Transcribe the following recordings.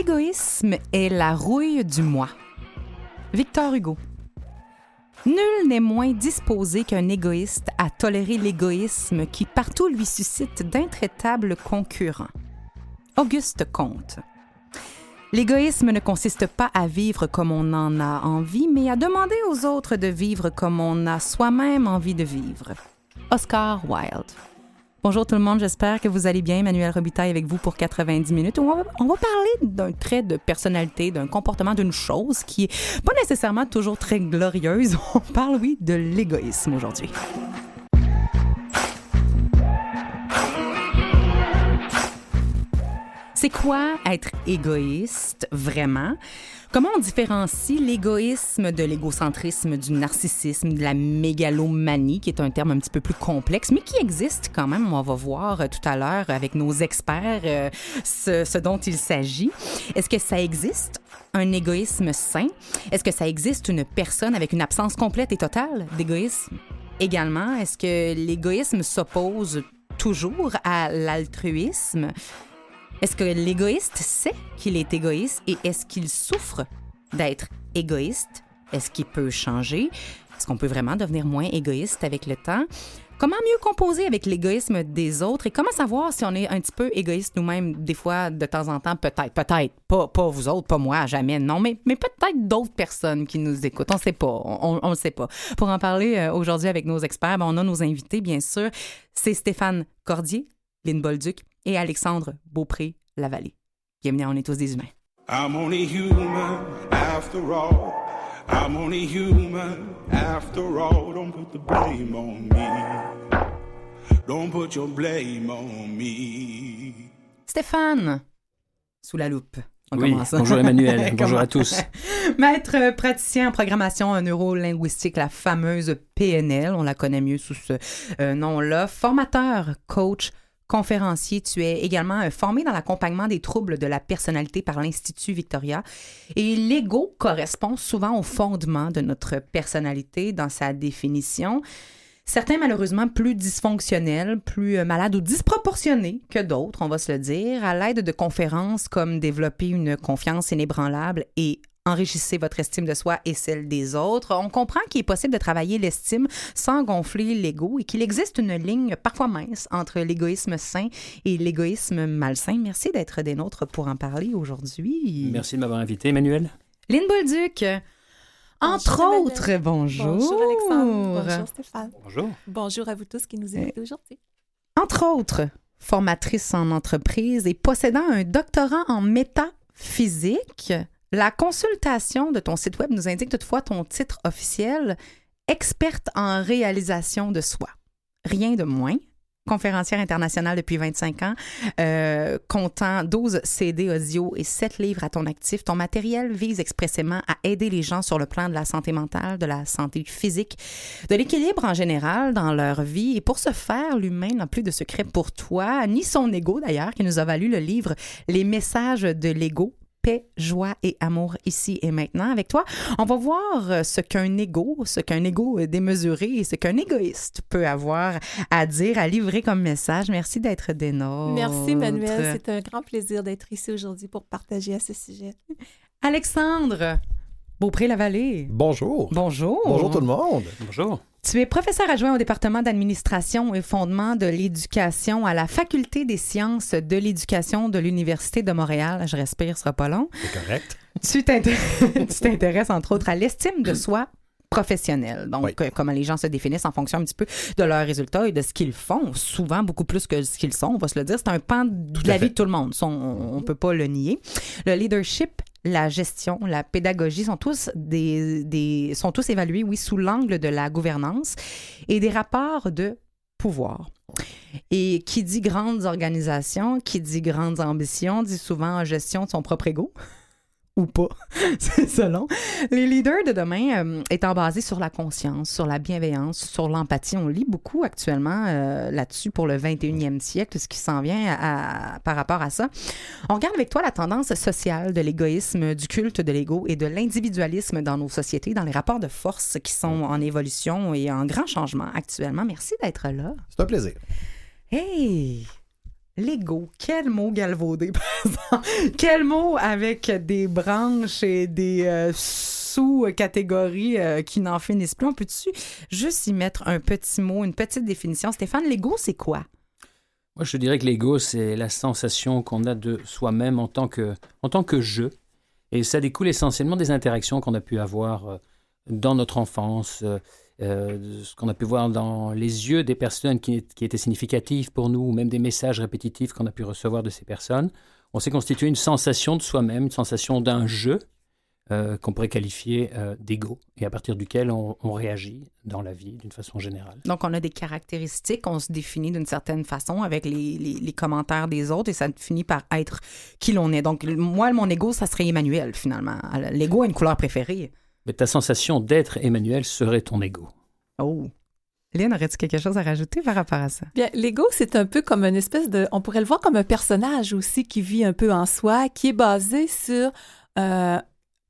L'égoïsme est la rouille du moi. Victor Hugo. Nul n'est moins disposé qu'un égoïste à tolérer l'égoïsme qui partout lui suscite d'intraitables concurrents. Auguste Comte. L'égoïsme ne consiste pas à vivre comme on en a envie, mais à demander aux autres de vivre comme on a soi-même envie de vivre. Oscar Wilde. Bonjour tout le monde, j'espère que vous allez bien. Emmanuel Robitaille avec vous pour 90 minutes. On va, on va parler d'un trait de personnalité, d'un comportement, d'une chose qui est pas nécessairement toujours très glorieuse. On parle, oui, de l'égoïsme aujourd'hui. C'est quoi être égoïste vraiment? Comment on différencie l'égoïsme de l'égocentrisme, du narcissisme, de la mégalomanie, qui est un terme un petit peu plus complexe, mais qui existe quand même? On va voir euh, tout à l'heure avec nos experts euh, ce, ce dont il s'agit. Est-ce que ça existe? Un égoïsme sain? Est-ce que ça existe une personne avec une absence complète et totale d'égoïsme? Également, est-ce que l'égoïsme s'oppose toujours à l'altruisme? Est-ce que l'égoïste sait qu'il est égoïste et est-ce qu'il souffre d'être égoïste? Est-ce qu'il peut changer? Est-ce qu'on peut vraiment devenir moins égoïste avec le temps? Comment mieux composer avec l'égoïsme des autres et comment savoir si on est un petit peu égoïste nous-mêmes, des fois, de temps en temps, peut-être, peut-être, pas, pas vous autres, pas moi, jamais, non, mais, mais peut-être d'autres personnes qui nous écoutent. On ne sait pas, on ne sait pas. Pour en parler euh, aujourd'hui avec nos experts, ben, on a nos invités, bien sûr. C'est Stéphane Cordier, Lynn Bolduc et Alexandre Beaupré-Lavallée. Bienvenue à On est tous des humains. I'm only human after all. I'm only human after all. Don't put the blame on me. Don't put your blame on me. Stéphane, sous la loupe. On Oui, commence. bonjour Emmanuel, bonjour à tous. Maître praticien en programmation neurolinguistique, la fameuse PNL, on la connaît mieux sous ce euh, nom-là. Formateur, coach, conférencier, tu es également euh, formé dans l'accompagnement des troubles de la personnalité par l'Institut Victoria. Et l'ego correspond souvent au fondement de notre personnalité dans sa définition. Certains, malheureusement, plus dysfonctionnels, plus euh, malades ou disproportionnés que d'autres, on va se le dire, à l'aide de conférences comme développer une confiance inébranlable et enrichissez votre estime de soi et celle des autres. On comprend qu'il est possible de travailler l'estime sans gonfler l'ego et qu'il existe une ligne parfois mince entre l'égoïsme sain et l'égoïsme malsain. Merci d'être des nôtres pour en parler aujourd'hui. Merci de m'avoir invité, Emmanuel? Lynn Bolduc, entre Bonjour, Emmanuel. autres, bonjour. Bonjour Alexandre. Bonjour Stéphane. Bonjour. Bonjour à vous tous qui nous écoutez aujourd'hui. Entre autres, formatrice en entreprise et possédant un doctorat en métaphysique, la consultation de ton site web nous indique toutefois ton titre officiel, experte en réalisation de soi. Rien de moins. Conférencière internationale depuis 25 ans, euh, comptant 12 CD audio et 7 livres à ton actif, ton matériel vise expressément à aider les gens sur le plan de la santé mentale, de la santé physique, de l'équilibre en général dans leur vie. Et pour ce faire, l'humain n'a plus de secret pour toi, ni son ego d'ailleurs, qui nous a valu le livre Les messages de l'ego. Paix, joie et amour ici et maintenant. Avec toi, on va voir euh, ce qu'un ego, ce qu'un ego euh, démesuré et ce qu'un égoïste peut avoir à dire, à livrer comme message. Merci d'être des nôtres. Merci Manuel, c'est un grand plaisir d'être ici aujourd'hui pour partager à ce sujet. Alexandre Beaupré-Lavallée. Bonjour. Bonjour. Bonjour tout le monde. Bonjour. Tu es professeur adjoint au département d'administration et fondement de l'éducation à la Faculté des sciences de l'éducation de l'Université de Montréal. Je respire, ce sera pas long. C'est correct. Tu t'inté- tu t'intéresses entre autres à l'estime de soi professionnelle. Donc, Oui. euh, comment les gens se définissent en fonction un petit peu de leurs résultats et de ce qu'ils font, souvent beaucoup plus que ce qu'ils sont, on va se le dire. C'est un pan de la vie de tout le monde. On ne peut pas le nier. Le leadership, la gestion, la pédagogie sont tous des, des sont tous évalués, oui, sous l'angle de la gouvernance et des rapports de pouvoir. Et qui dit grandes organisations, qui dit grandes ambitions, dit souvent gestion de son propre ego ou pas, c'est selon. Les leaders de demain euh, étant basés sur la conscience, sur la bienveillance, sur l'empathie. On lit beaucoup actuellement euh, là-dessus pour le 21e siècle, ce qui s'en vient par rapport à ça. On regarde avec toi la tendance sociale de l'égoïsme, du culte de l'ego et de l'individualisme dans nos sociétés, dans les rapports de force qui sont en évolution et en grand changement actuellement. Merci d'être là. C'est un plaisir. Hey! L'ego, quel mot galvaudé, Quel mot avec des branches et des euh, sous-catégories euh, qui n'en finissent plus. On peut-tu juste y mettre un petit mot, une petite définition? Stéphane, l'ego, c'est quoi? Moi, je dirais que l'ego, c'est la sensation qu'on a de soi-même en tant que, en tant que je. Et ça découle essentiellement des interactions qu'on a pu avoir euh, dans notre enfance, euh, ce qu'on a pu voir dans les yeux des personnes qui, étaient significatives pour nous, ou même des messages répétitifs qu'on a pu recevoir de ces personnes, on s'est constitué une sensation de soi-même, une sensation d'un jeu euh, qu'on pourrait qualifier euh, d'ego, et à partir duquel on, réagit dans la vie d'une façon générale. Donc, on a des caractéristiques, on se définit d'une certaine façon avec les, les, commentaires des autres, et ça finit par être qui l'on est. Donc, moi, mon ego, ça serait Emmanuel, finalement. L'ego a une couleur préférée. Mais ta sensation d'être Emmanuel serait ton ego. Oh. Lynn, aurais-tu quelque chose à rajouter par rapport à ça? Bien, l'ego, c'est un peu comme une espèce de. On pourrait le voir comme un personnage aussi qui vit un peu en soi, qui est basé sur euh,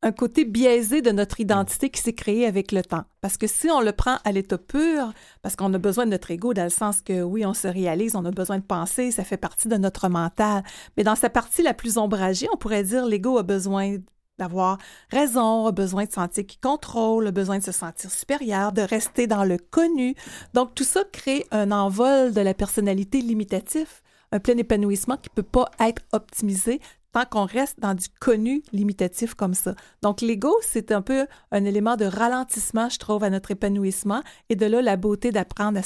un côté biaisé de notre identité qui s'est créé avec le temps. Parce que si on le prend à l'état pur, parce qu'on a besoin de notre ego dans le sens que oui, on se réalise, on a besoin de penser, ça fait partie de notre mental. Mais dans sa partie la plus ombragée, on pourrait dire l'ego a besoin d'avoir raison, a besoin de sentir qu'il contrôle, a besoin de se sentir supérieur, de rester dans le connu. Donc, tout ça crée un envol de la personnalité limitatif, un plein épanouissement qui ne peut pas être optimisé tant qu'on reste dans du connu limitatif comme ça. Donc, l'ego, c'est un peu un élément de ralentissement, je trouve, à notre épanouissement. Et de là, la beauté d'apprendre à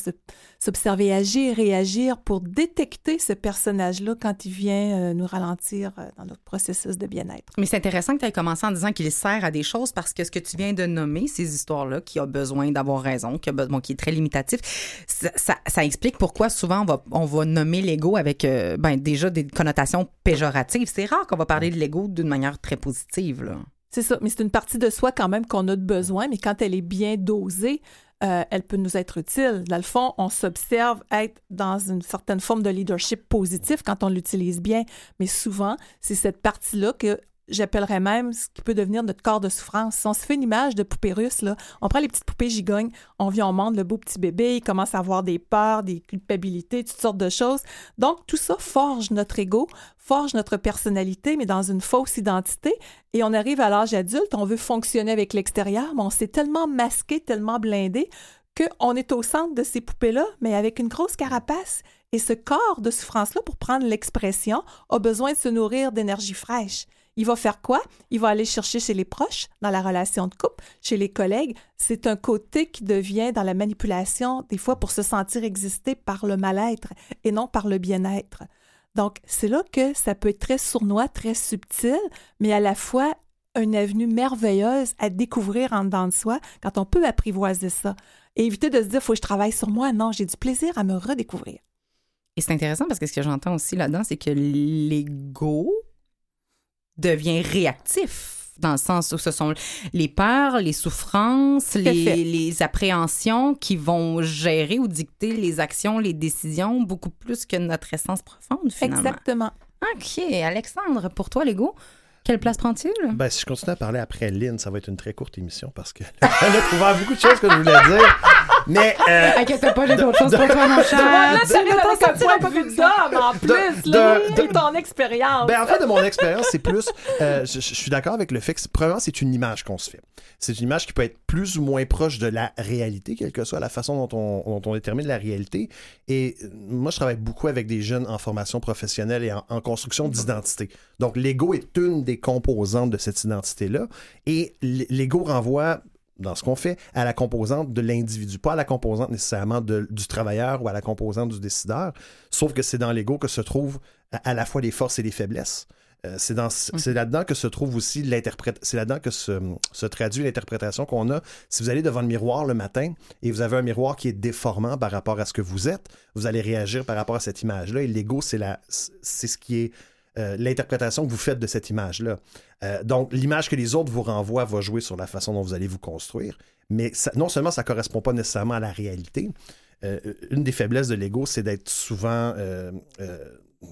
s'observer, agir, réagir pour détecter ce personnage-là quand il vient euh, nous ralentir euh, dans notre processus de bien-être. Mais c'est intéressant que tu aies commencé en disant qu'il sert à des choses parce que ce que tu viens de nommer, ces histoires-là, qui a besoin d'avoir raison, qui, est très limitatif, ça, explique pourquoi souvent on va, on va nommer l'ego avec euh, ben, déjà des connotations péjoratives. C'est qu'on va parler de l'ego d'une manière très positive. C'est ça, mais c'est une partie de soi quand même qu'on a de besoin, mais quand elle est bien dosée, euh, elle peut nous être utile. Dans le fond, on s'observe être dans une certaine forme de leadership positif quand on l'utilise bien, mais souvent, c'est cette partie-là que j'appellerais même ce qui peut devenir notre corps de souffrance. Si on se fait une image de poupée russe, là, on prend les petites poupées gigognes, on vient, on montre le beau petit bébé, il commence à avoir des peurs, des culpabilités, toutes sortes de choses. Donc, tout ça forge notre ego, forge notre personnalité, mais dans une fausse identité. Et on arrive à l'âge adulte, on veut fonctionner avec l'extérieur, mais on s'est tellement masqué, tellement blindé qu'on est au centre de ces poupées-là, mais avec une grosse carapace. Et ce corps de souffrance-là, pour prendre l'expression, a besoin de se nourrir d'énergie fraîche. Il va faire quoi? Il va aller chercher chez les proches, dans la relation de couple, chez les collègues. C'est un côté qui devient dans la manipulation, des fois pour se sentir exister par le mal-être et non par le bien-être. Donc, c'est là que ça peut être très sournois, très subtil, mais à la fois une avenue merveilleuse à découvrir en dedans de soi quand on peut apprivoiser ça. Et éviter de se dire, faut que je travaille sur moi. Non, j'ai du plaisir à me redécouvrir. Et c'est intéressant parce que ce que j'entends aussi là-dedans, c'est que l'ego devient réactif dans le sens où ce sont les peurs, les souffrances, les, appréhensions qui vont gérer ou dicter les actions, les décisions beaucoup plus que notre essence profonde, finalement. Exactement. OK. Alexandre, pour toi, l'ego, quelle place prend-il? Ben, si je continue à parler après Lynn, ça va être une très courte émission parce qu'elle a trouvé beaucoup de choses que je voulais dire. Mais. Euh, Inquiète pas, j'ai d'autres choses pour toi, mon cher. Là, tu arrives avec un point de vue d'homme en plus, là, de, ton expérience. Ben, en fait, de mon expérience, c'est plus. Euh, je, suis d'accord avec le fait que, premièrement, c'est une image qu'on se fait. C'est une image qui peut être plus ou moins proche de la réalité, quelle que soit la façon dont on, dont on détermine la réalité. Et euh, moi, je travaille beaucoup avec des jeunes en formation professionnelle et en, en construction d'identité. Donc, l'ego est une des composantes de cette identité-là. Et l'ego renvoie dans ce qu'on fait, à la composante de l'individu, pas à la composante nécessairement du travailleur ou à la composante du décideur, sauf que c'est dans l'ego que se trouvent à, la fois les forces et les faiblesses. Euh, c'est dans c'est là-dedans que se trouve aussi l'interprète c'est là-dedans que se, se traduit l'interprétation qu'on a si vous allez devant le miroir le matin et vous avez un miroir qui est déformant par rapport à ce que vous êtes vous allez réagir par rapport à cette image là et l'ego c'est ce qui est euh, l'interprétation que vous faites de cette image-là. Euh, donc, l'image que les autres vous renvoient va jouer sur la façon dont vous allez vous construire, mais ça, non seulement ça ne correspond pas nécessairement à la réalité, euh, une des faiblesses de l'ego, c'est d'être souvent,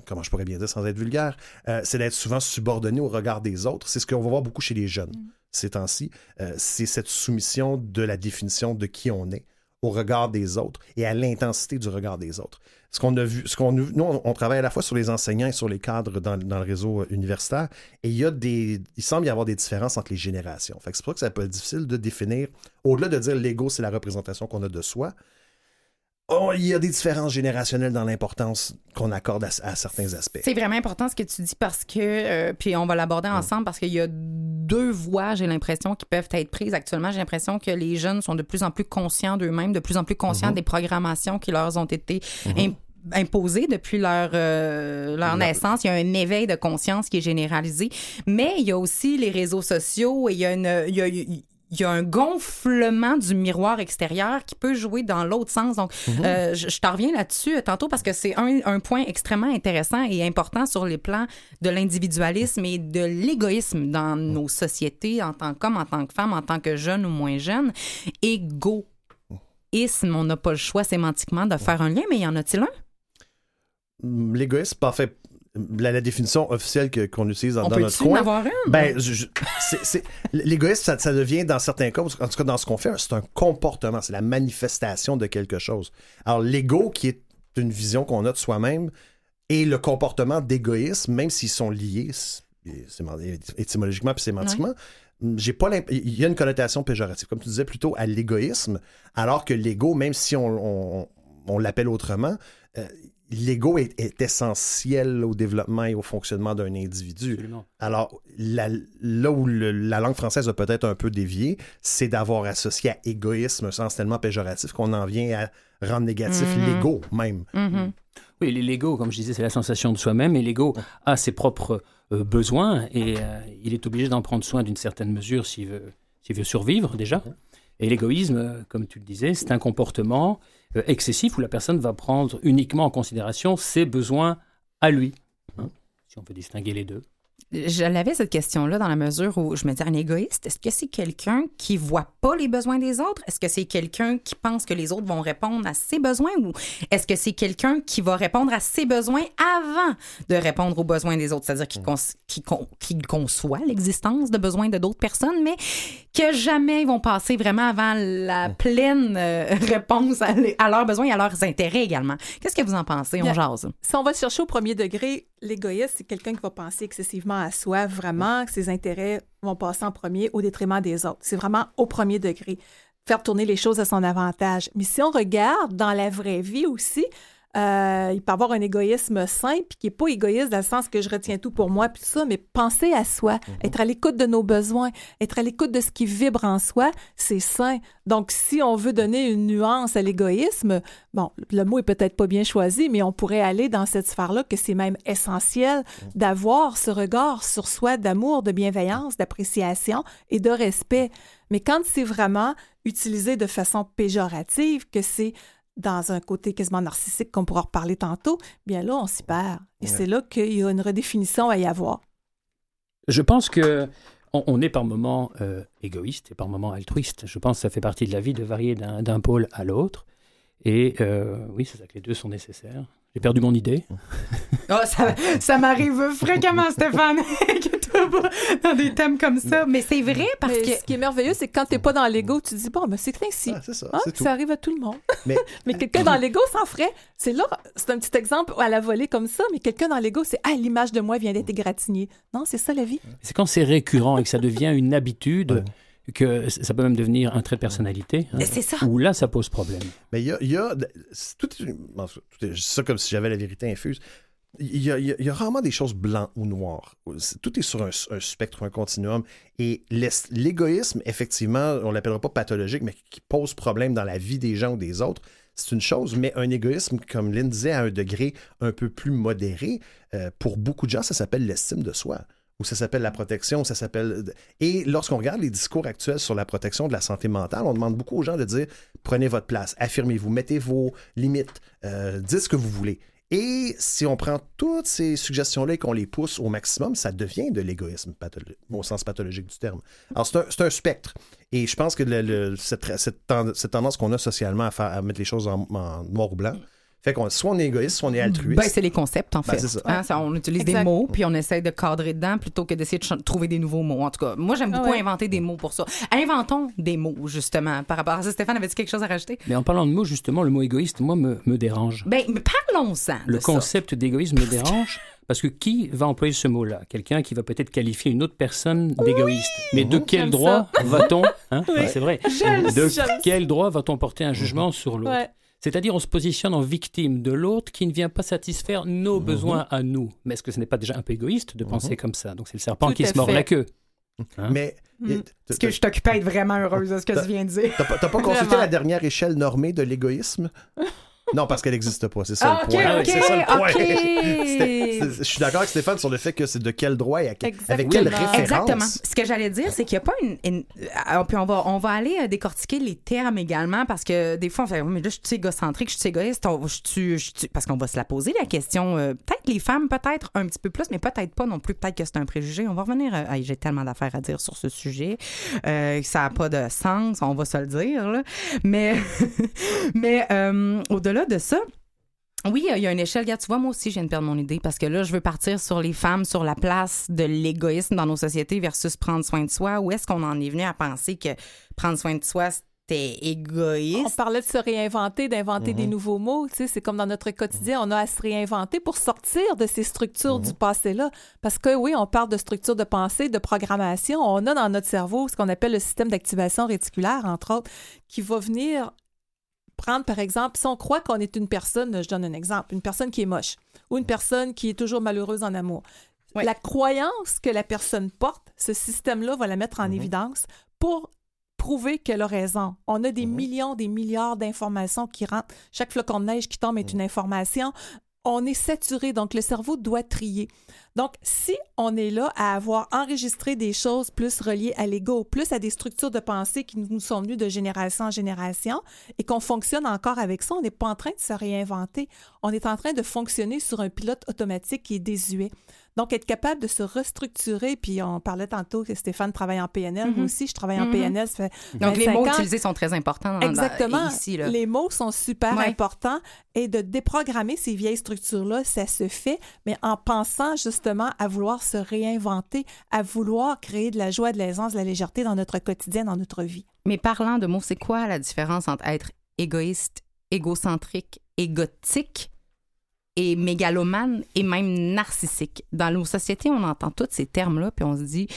comment je pourrais bien dire sans être vulgaire, c'est d'être souvent subordonné au regard des autres. C'est ce qu'on va voir beaucoup chez les jeunes mm. ces temps-ci. c'est cette soumission de la définition de qui on est au regard des autres et à l'intensité du regard des autres nous, on, travaille à la fois sur les enseignants et sur les cadres dans, le réseau euh, universitaire, et il semble y avoir des différences entre les générations. C'est pour ça que ça peut être difficile de définir, au-delà de dire l'ego, c'est la représentation qu'on a de soi, Oh, il y a des différences générationnelles dans l'importance qu'on accorde à, certains aspects. C'est vraiment important ce que tu dis parce que, euh, puis on va l'aborder ensemble parce qu'il y a deux voies, j'ai l'impression, qui peuvent être prises actuellement. J'ai l'impression que les jeunes sont de plus en plus conscients d'eux-mêmes, de plus en plus conscients mhm. des programmations qui leur ont été mhm. imposées depuis leur, euh, leur naissance. Il y a un éveil de conscience qui est généralisé. Mais il y a aussi les réseaux sociaux et il y a une, il y a, il y a un gonflement du miroir extérieur qui peut jouer dans l'autre sens. Donc, mhm. euh, je, t'en reviens là-dessus euh, tantôt parce que c'est un, un, point extrêmement intéressant et important sur les plans de l'individualisme et de l'égoïsme dans nos sociétés en tant qu'homme, en tant que femme, en tant que jeune ou moins jeune. Égoïsme, on n'a pas le choix sémantiquement de faire un lien, mais y en a-t-il un? L'égoïsme, fait la, définition officielle qu'on utilise dans, On dans notre coin. Avoir? Ben, l'égoïsme, ça, ça, devient dans certains cas, en tout cas dans ce qu'on fait, c'est un comportement, c'est la manifestation de quelque chose. Alors l'ego, qui est une vision qu'on a de soi-même, et le comportement d'égoïsme, même s'ils sont liés étymologiquement puis sémantiquement, j'ai pas il y a une connotation péjorative, comme tu disais plutôt à l'égoïsme, alors que l'ego, même si on, on, l'appelle autrement, euh, l'ego est, essentiel au développement et au fonctionnement d'un individu. Alors, là où la langue française a peut-être un peu dévié, c'est d'avoir associé à égoïsme un sens tellement péjoratif qu'on en vient à rendre négatif mm-hmm. l'ego même. Mm-hmm. Oui, l'ego, comme je disais, c'est la sensation de soi-même et l'ego a ses propres euh, besoins et euh, il est obligé d'en prendre soin d'une certaine mesure s'il veut, veut survivre déjà. Et l'égoïsme, euh, comme tu le disais, c'est un comportement euh, excessif où la personne va prendre uniquement en considération ses besoins à lui. Hein, si on peut distinguer les deux. Je l'avais cette question-là dans la mesure où je me dis un égoïste, est-ce que c'est quelqu'un qui voit pas les besoins des autres? Est-ce que c'est quelqu'un qui pense que les autres vont répondre à ses besoins? Ou est-ce que c'est quelqu'un qui va répondre à ses besoins avant de répondre aux besoins des autres? C'est-à-dire qui, qui, conçoit l'existence de besoins de d'autres personnes, mais que jamais ils vont passer vraiment avant la pleine euh, réponse à, leurs besoins et à leurs intérêts également. Qu'est-ce que vous en pensez? On jase. Si on va chercher au premier degré, l'égoïste, c'est quelqu'un qui va penser excessivement à soi, vraiment, que ses intérêts vont passer en premier au détriment des autres. C'est vraiment au premier degré. Faire tourner les choses à son avantage. Mais si on regarde dans la vraie vie aussi, euh, il peut avoir un égoïsme sain, puis qui n'est pas égoïste dans le sens que je retiens tout pour moi, puis ça, mais penser à soi, mhm. être à l'écoute de nos besoins, être à l'écoute de ce qui vibre en soi, c'est sain. Donc, si on veut donner une nuance à l'égoïsme, bon, le mot est peut-être pas bien choisi, mais on pourrait aller dans cette sphère-là que c'est même essentiel mhm. d'avoir ce regard sur soi d'amour, de bienveillance, d'appréciation et de respect. Mais quand c'est vraiment utilisé de façon péjorative, que c'est dans un côté quasiment narcissique qu'on pourra reparler tantôt, bien là, on s'y perd. Et c'est là qu'il y a une redéfinition à y avoir. Je pense que on, est par moments euh, égoïste et par moments altruiste. Je pense que ça fait partie de la vie de varier d'un pôle à l'autre. Et euh, oui, c'est ça que les deux sont nécessaires. J'ai perdu mon idée. Oh, ça, ça m'arrive fréquemment, Stéphane, dans des thèmes comme ça. Mais c'est vrai parce que. Ce qui est merveilleux, c'est que quand tu n'es pas dans l'ego, tu dis bon, ben, c'est ainsi. Ah, c'est ça. Hein? Ça arrive à tout le monde. Mais, mais quelqu'un dans l'ego s'en ferait. C'est là, c'est un petit exemple à la volée comme ça, mais quelqu'un dans l'ego, c'est ah, l'image de moi vient d'être égratignée. Non, c'est ça la vie. C'est quand c'est récurrent et que ça devient une habitude que ça peut même devenir un trait de personnalité. Hein, c'est ça. Où là, ça pose problème. Mais il y a, y a tout, ça comme si j'avais la vérité infuse. Il y, a, rarement des choses blancs ou noirs. Tout est sur un, un spectre, un continuum. Et l'égoïsme, effectivement, on l'appellera pas pathologique, mais qui pose problème dans la vie des gens ou des autres, c'est une chose. Mais un égoïsme, comme Lynn disait, à un degré un peu plus modéré, euh, pour beaucoup de gens, ça s'appelle l'estime de soi. Ou ça s'appelle la protection, ça s'appelle. Et lorsqu'on regarde les discours actuels sur la protection de la santé mentale, on demande beaucoup aux gens de dire prenez votre place, affirmez-vous, mettez vos limites, euh, dites ce que vous voulez. Et si on prend toutes ces suggestions-là et qu'on les pousse au maximum, ça devient de l'égoïsme au sens pathologique du terme. Alors, c'est un, un spectre. Et je pense que cette, cette tendance qu'on a socialement à, faire, à mettre les choses en, en noir ou blanc, fait qu'on soit on est égoïste, soit on est altruiste. Ben, c'est les concepts, en Ben, fait. c'est ça. Hein, ça, on utilise Exact. des mots, puis on essaie de cadrer dedans plutôt que d'essayer de ch- trouver des nouveaux mots. En tout cas, moi, j'aime Ah beaucoup ouais. inventer des mots pour ça. Inventons des mots, justement, par rapport à ça. Stéphane, avait-tu quelque chose à rajouter? Mais en parlant de mots, justement, le mot égoïste, moi, me, me dérange. Ben, mais parlons-en. Le de ça. concept d'égoïsme me dérange parce que qui va employer ce mot-là? Quelqu'un qui va peut-être qualifier une autre personne d'égoïste. Mais de quel J'aime droit va-t-on hein? Oui. C'est vrai. J'aime- De j'aime quel droit va-t-on porter un jugement sur l'autre? Ouais. C'est-à-dire, on se positionne en victime de l'autre qui ne vient pas satisfaire nos Mhm. besoins à nous. Mais est-ce que ce n'est pas déjà un peu égoïste de penser comme ça? Donc, c'est le serpent Tout qui se mord fait. la queue. Hein? Mais Mm. Est-ce que je t'occupe à être vraiment heureuse de ce que tu viens de dire? t'as pas, consulté la dernière échelle normée de l'égoïsme? Non, parce qu'elle n'existe pas, c'est ça Ah, le OK, point. Ah oui, OK, c'est ça le point. Je suis d'accord avec Stéphane sur le fait que c'est de quel droit et à quel- avec Exactement. quelle référence. Exactement. Ce que j'allais dire, c'est qu'il n'y a pas une. une- euh, puis on va, on va aller euh, décortiquer les termes également parce que des fois, on fait mais là, je suis égocentrique, je suis égoïste. on- je suis- je suis- parce qu'on va se la poser, la question. euh, peut-être les femmes, peut-être un petit peu plus, mais peut-être pas non plus. Peut-être que c'est un préjugé. On va revenir. euh, J'ai tellement d'affaires à dire sur ce sujet. euh, ça n'a pas de sens, on va se le dire. là. Mais, mais euh, au-delà de ça, oui, il y a une échelle. Regarde, tu vois, moi aussi, je viens de perdre mon idée parce que là, je veux partir sur les femmes, sur la place de l'égoïsme dans nos sociétés versus prendre soin de soi. Où est-ce qu'on en est venu à penser que prendre soin de soi, c'était On égoïste? parlait de se réinventer, d'inventer des nouveaux mots. Tu sais, c'est comme dans notre quotidien, on a à se réinventer pour sortir de ces structures du passé-là. Parce que oui, on parle de structures de pensée, de programmation. On a dans notre cerveau ce qu'on appelle le système d'activation réticulaire, entre autres, qui va venir prendre, par exemple, si on croit qu'on est une personne, je donne un exemple, une personne qui est moche ou une personne qui est toujours malheureuse en amour. Oui. La croyance que la personne porte, ce système-là va la mettre en évidence pour prouver qu'elle a raison. On a des millions, des milliards d'informations qui rentrent. Chaque flocon de neige qui tombe est une information. On est saturé, donc le cerveau doit trier. Donc, si on est là à avoir enregistré des choses plus reliées à l'ego, plus à des structures de pensée qui nous sont venues de génération en génération et qu'on fonctionne encore avec ça, on n'est pas en train de se réinventer. On est en train de fonctionner sur un pilote automatique qui est désuet. Donc, être capable de se restructurer, puis on parlait tantôt que Stéphane travaille en PNL, moi Mhm. aussi, je travaille en Mhm. PNL, ça fait Donc, les 25 mots ans. utilisés sont très importants dans- dans- Exactement. ici. Là. Les mots sont super Ouais. importants et de déprogrammer ces vieilles structures-là, ça se fait, mais en pensant justement à vouloir se réinventer, à vouloir créer de la joie, de l'aisance, de la légèreté dans notre quotidien, dans notre vie. Mais parlant de mots, c'est quoi la différence entre être égoïste, égocentrique, égotique et mégalomane et même narcissique? Dans nos sociétés, on entend tous ces termes-là, puis on se dit.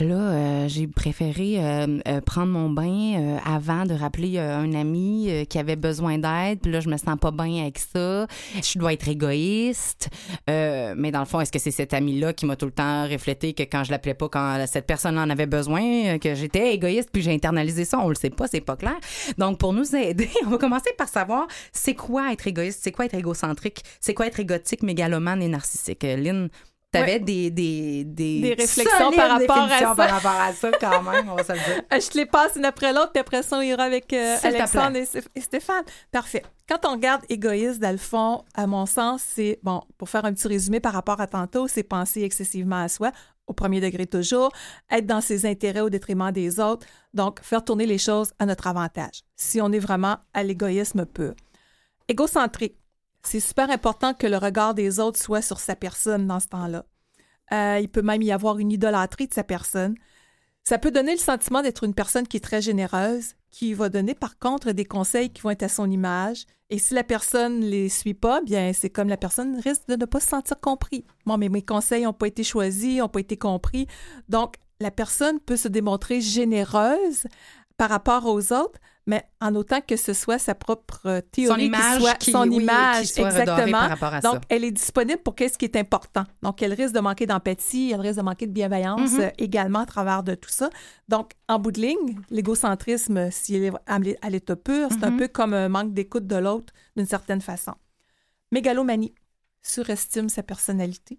Là, euh, j'ai préféré euh, euh, prendre mon bain avant de rappeler un ami qui avait besoin d'aide. Puis là, je me sens pas bien avec ça. Je dois être égoïste. Mais dans le fond, est-ce que c'est cet ami-là qui m'a tout le temps reflété que quand je l'appelais pas, quand cette personne en avait besoin, que j'étais égoïste, puis j'ai internalisé ça? On le sait pas, c'est pas clair. Donc, pour nous aider, on va commencer par savoir c'est quoi être égoïste, c'est quoi être égocentrique, c'est quoi être égotique, mégalomane et narcissique? Euh, T'avais Ouais. des, des, des, Des réflexions par rapport à ça. par rapport à ça, quand même, on va se le dire. Je te les passe une après l'autre, puis après ça, on ira avec euh, Alexandre et Stéphane. Parfait. Quand on regarde égoïste, dans le fond, à mon sens, c'est, bon, pour faire un petit résumé par rapport à tantôt, c'est penser excessivement à soi, au premier degré toujours, être dans ses intérêts au détriment des autres, donc faire tourner les choses à notre avantage, si on est vraiment à l'égoïsme pur. Égocentrique, c'est super important que le regard des autres soit sur sa personne dans ce temps-là. Euh, il peut même y avoir une idolâtrie de sa personne. Ça peut donner le sentiment d'être une personne qui est très généreuse, qui va donner par contre des conseils qui vont être à son image. Et si la personne ne les suit pas, bien c'est comme la personne risque de ne pas se sentir compris. Bon, mais mes conseils n'ont pas été choisis, n'ont pas été compris. Donc, la personne peut se démontrer généreuse par rapport aux autres, mais en autant que ce soit sa propre théorie, Son image qui soit, qui- son oui, image, soit exactement. par rapport à ça. Donc, elle est disponible pour qu'est-ce qui est important. Donc, elle risque de manquer d'empathie, elle risque de manquer de bienveillance Mhm. euh, également à travers de tout ça. Donc, en bout de ligne, l'égocentrisme, s'il est à l'état pur, c'est un Mhm. peu comme un manque d'écoute de l'autre d'une certaine façon. Mégalomanie, surestime sa personnalité.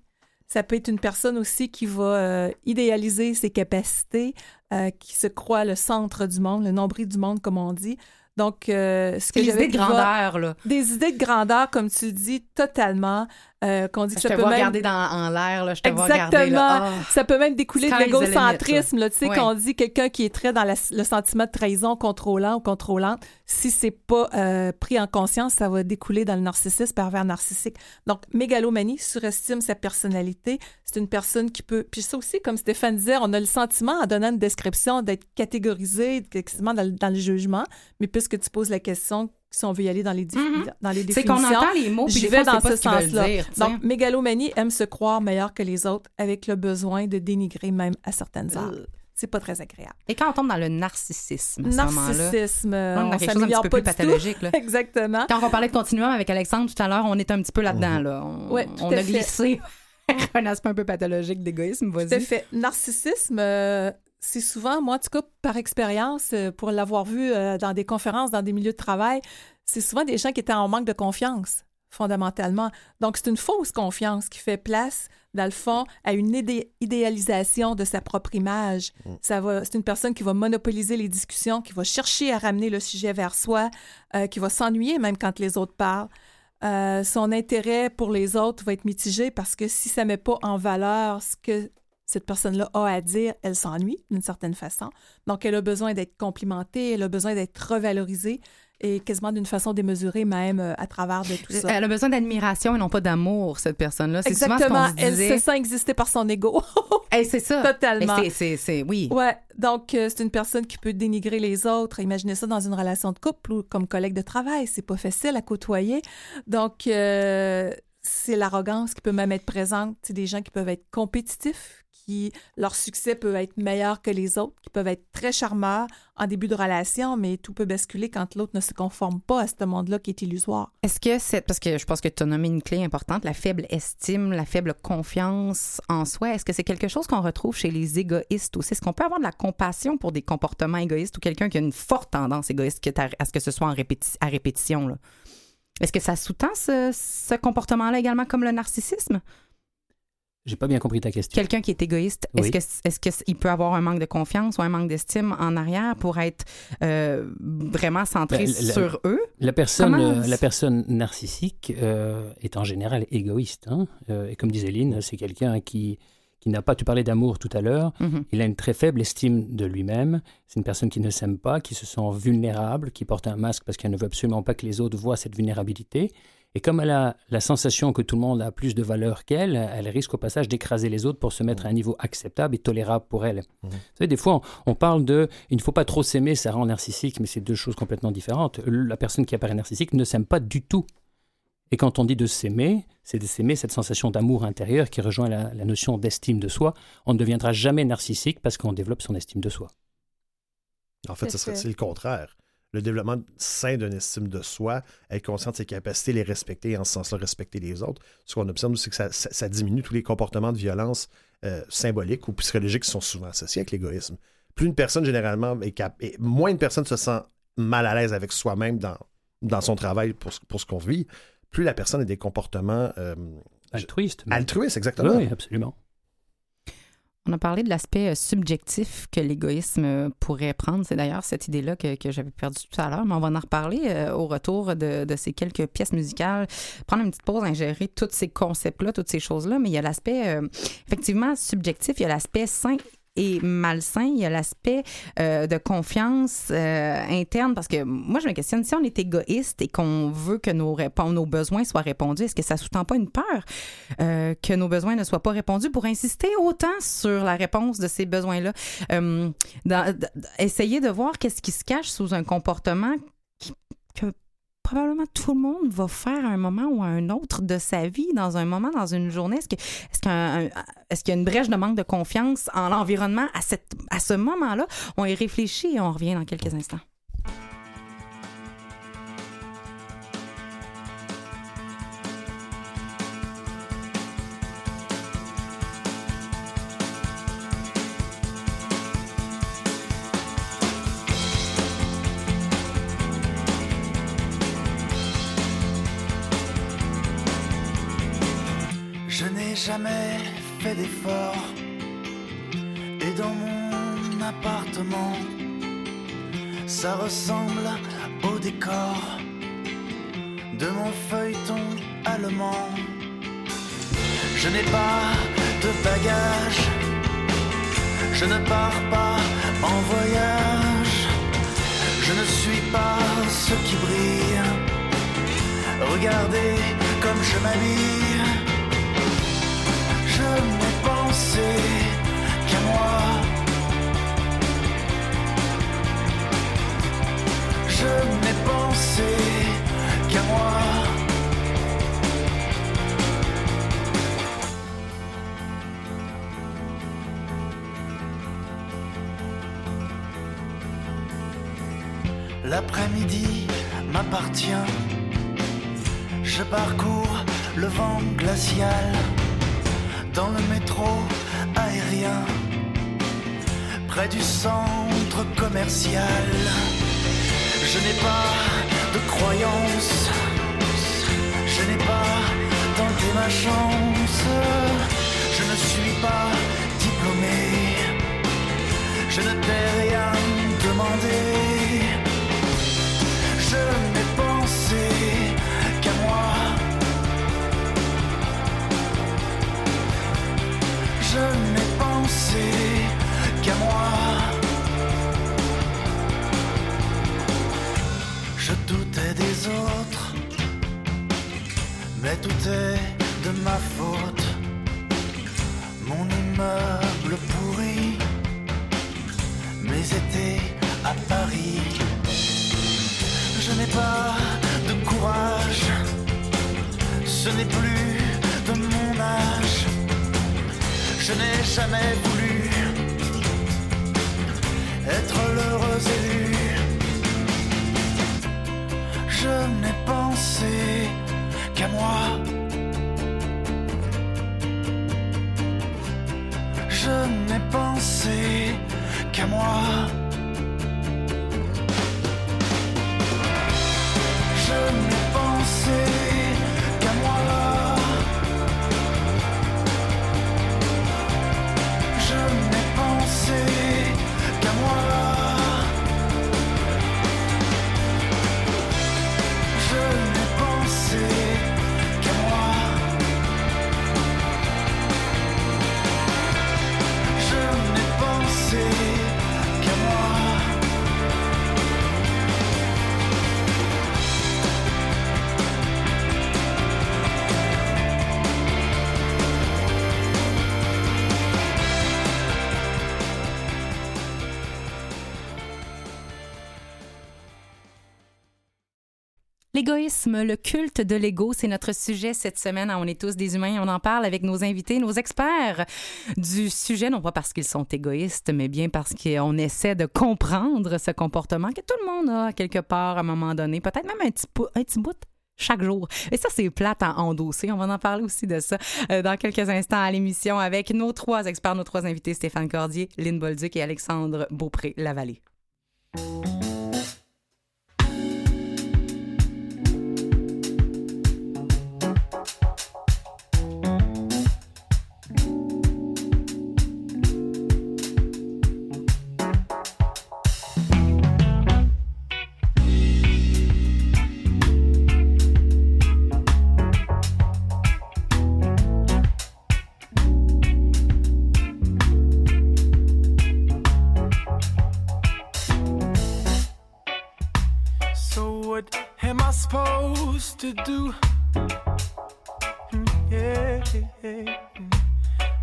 Ça peut être une personne aussi qui va euh, idéaliser ses capacités, euh, qui se croit le centre du monde, le nombril du monde, comme on dit. Donc, euh, ce que j'avais idées de va- grandeur, là. des idées de grandeur, comme tu le dis, totalement, euh, qu'on dit que Je ça te peut vois même... regarder dans, en l'air, là. Je te vois Exactement. regarder. Ah. Ça peut même découler de l'égocentrisme. là. Tu sais, Ouais. qu'on dit quelqu'un qui est très dans la- le sentiment de trahison, contrôlant ou contrôlante, si c'est pas euh, pris en conscience, ça va découler dans le narcissisme, pervers narcissique. Donc, mégalomanie surestime sa personnalité. C'est une personne qui peut... Puis ça aussi, comme Stéphane disait, on a le sentiment, en donnant une description, d'être catégorisé, quasiment dans, dans le jugement. Mais puisque tu poses la question, si on veut y aller dans les, Mhm. dans les C'est définitions... qu'on entend les mots, puis J'y des vais dans ce sens-là. Donc, mégalomanie aime se croire meilleur que les autres avec le besoin de dénigrer même à certaines heures. Euh. C'est pas très agréable. Et quand on tombe dans le narcissisme, à ce moment-là, Narcissisme, on est on dans quelque chose un s'améliore petit peu pas pathologique, là. Exactement. Quand on parlait de continuum avec Alexandre tout à l'heure, on est un petit peu là-dedans. Là. On, Ouais, tout on à a fait. glissé un aspect un peu pathologique d'égoïsme. Tout à fait. Narcissisme, euh, c'est souvent, moi, en tout cas, par expérience, euh, pour l'avoir vu euh, dans des conférences, dans des milieux de travail, c'est souvent des gens qui étaient en manque de confiance, fondamentalement. Donc, c'est une fausse confiance qui fait place, dans le fond, à une idé- idéalisation de sa propre image. Ça va, c'est une personne qui va monopoliser les discussions, qui va chercher à ramener le sujet vers soi, euh, qui va s'ennuyer même quand les autres parlent. Euh, son intérêt pour les autres va être mitigé parce que si ça met pas en valeur ce que cette personne-là a à dire, elle s'ennuie d'une certaine façon. Donc, elle a besoin d'être complimentée, elle a besoin d'être revalorisée et quasiment d'une façon démesurée même euh, à travers de tout ça. Elle a besoin d'admiration et non pas d'amour, cette personne-là. C'est souvent ce Exactement, elle se sent exister par son ego. Hey, c'est ça. Totalement. Mais c'est- c'est- c'est- oui. Ouais, donc euh, c'est une personne qui peut dénigrer les autres. Imaginez ça dans une relation de couple ou comme collègue de travail, c'est pas facile à côtoyer. Donc euh, c'est l'arrogance qui peut même être présente. C'est des gens qui peuvent être compétitifs, qui leur succès peut être meilleur que les autres, qui peuvent être très charmeurs en début de relation, mais tout peut basculer quand l'autre ne se conforme pas à ce monde-là qui est illusoire. Est-ce que c'est parce que je pense que tu as nommé une clé importante, la faible estime, la faible confiance en soi. Est-ce que c'est quelque chose qu'on retrouve chez les égoïstes aussi? Est-ce qu'on peut avoir de la compassion pour des comportements égoïstes ou quelqu'un qui a une forte tendance égoïste à ce que ce soit à répétition? Est-ce que ça sous-tend ce, ce comportement-là également comme le narcissisme? J'ai pas bien compris ta question. Quelqu'un qui est égoïste, Oui. est-ce que est-ce que il peut avoir un manque de confiance ou un manque d'estime en arrière pour être euh, vraiment centré Ben, la- sur eux? La personne, Comment- euh, la personne narcissique euh, est en général égoïste. hein. Euh, et comme disait Lynn, c'est quelqu'un qui, qui n'a pas, tu parlais d'amour tout à l'heure, Mhm. il a une très faible estime de lui-même. C'est une personne qui ne s'aime pas, qui se sent vulnérable, qui porte un masque parce qu'elle ne veut absolument pas que les autres voient cette vulnérabilité. Et comme elle a la sensation que tout le monde a plus de valeur qu'elle, elle risque au passage d'écraser les autres pour se mettre à un niveau acceptable et tolérable pour elle. Vous savez, des fois, on, on parle de il ne faut pas trop s'aimer, ça rend narcissique, mais c'est deux choses complètement différentes. La personne qui apparaît narcissique ne s'aime pas du tout. Et quand on dit de s'aimer, c'est de s'aimer cette sensation d'amour intérieur qui rejoint la, la notion d'estime de soi. On ne deviendra jamais narcissique parce qu'on développe son estime de soi. En fait, ce serait le contraire. Le développement sain d'une estime de soi, être conscient de ses capacités, les respecter et en ce sens-là respecter les autres. Ce qu'on observe, c'est que ça, ça- ça diminue tous les comportements de violence euh, symboliques ou psychologiques qui sont souvent associés avec l'égoïsme. Plus une personne, généralement, est cap- et moins une personne se sent mal à l'aise avec soi-même dans, dans son travail pour, ce- pour ce qu'on vit, plus la personne a des comportements euh, Altruiste. mais- altruistes, exactement. Oui, absolument. On a parlé de l'aspect euh, subjectif que l'égoïsme euh, pourrait prendre. C'est d'ailleurs cette idée-là que, que j'avais perdue tout à l'heure, mais on va en reparler euh, au retour de, de ces quelques pièces musicales. Prendre une petite pause, ingérer tous ces concepts-là, toutes ces choses-là, mais il y a l'aspect, effectivement, subjectif, il y a l'aspect sain et malsain, il y a l'aspect euh, de confiance euh, interne parce que moi je me questionne si on est égoïste et qu'on veut que nos nos besoins soient répondus, est-ce que ça sous-tend pas une peur euh, que nos besoins ne soient pas répondus pour insister autant sur la réponse de ces besoins-là? Essayer de voir qu'est-ce qui se cache sous un comportement qui- probablement tout le monde va faire un moment ou un autre de sa vie, dans un moment, dans une journée. Est-ce que- qu'il y a une brèche de manque de confiance en l'environnement à, cette, à ce moment-là? On y réfléchit et on revient dans quelques instants. Jamais fait d'effort. Et dans mon appartement, ça ressemble au décor de mon feuilleton allemand. Je n'ai pas de bagages, je ne pars pas en voyage, je ne suis pas ce qui brille. Regardez comme je m'habille, pensé qu'à moi. Je n'ai pensé qu'à moi. L'après-midi m'appartient. Je parcours le vent glacial dans le métro aérien près du centre commercial. Je n'ai pas de croyance, je n'ai pas tenté ma chance, je ne suis pas diplômé, je ne t'ai rien demandé. L'égoïsme, le culte de l'ego, c'est notre sujet cette semaine. On est tous des humains. On en parle avec nos invités, nos experts du sujet, non pas parce qu'ils sont égoïstes, mais bien parce qu'on essaie de comprendre ce comportement que tout le monde a quelque part à un moment donné, peut-être même un petit, pou- un petit bout chaque jour. Et ça, c'est plate à endosser. On va en parler aussi de ça euh, dans quelques instants à l'émission avec nos trois experts, nos trois invités, Stéphane Cordier, Lynn Bolduc et Alexandre Beaupré-Lavallée. To do? Mm, Yeah, yeah, mm.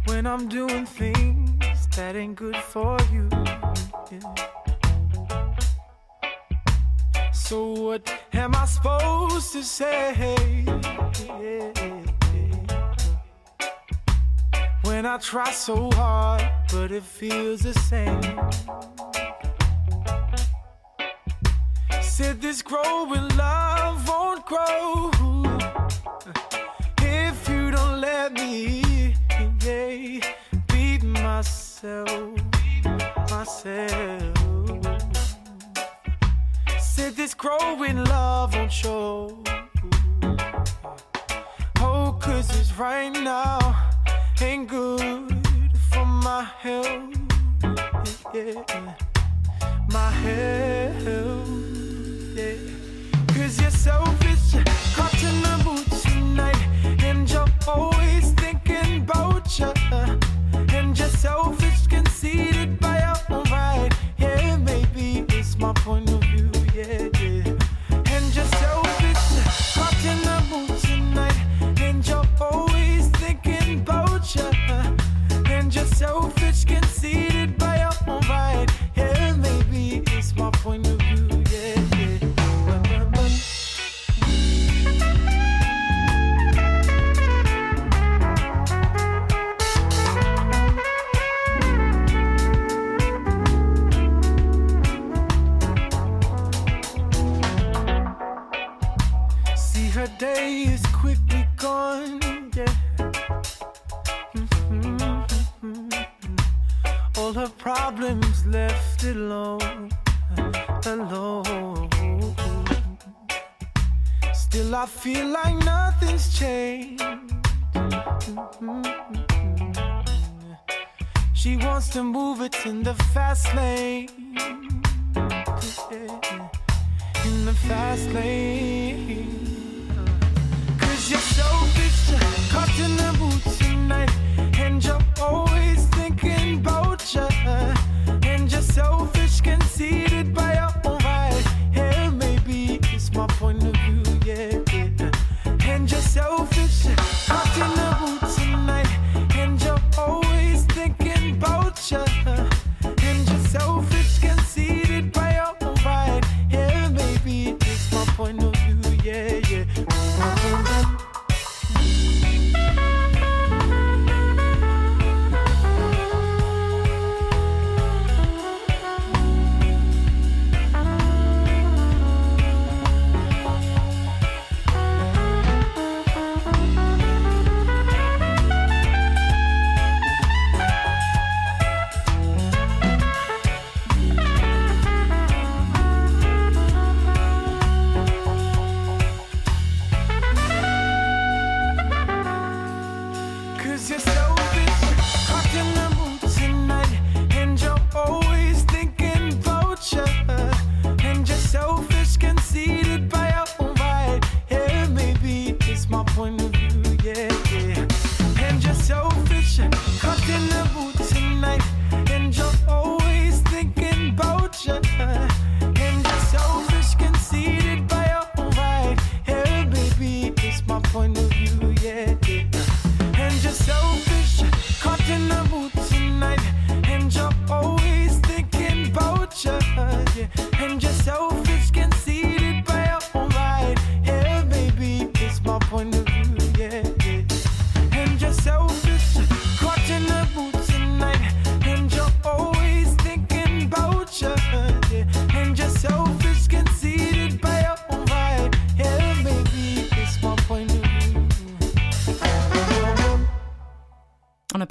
when I'm doing things that ain't good for you. yeah. So what am I supposed to say? When I try so hard, but it feels the same. Said this growing love grow if you don't let me yeah, be myself, myself. Said this growing love won't show. Oh, cause it's right now ain't good for my health. Yeah, my health. Yeah, cause you're selfish, my point of view.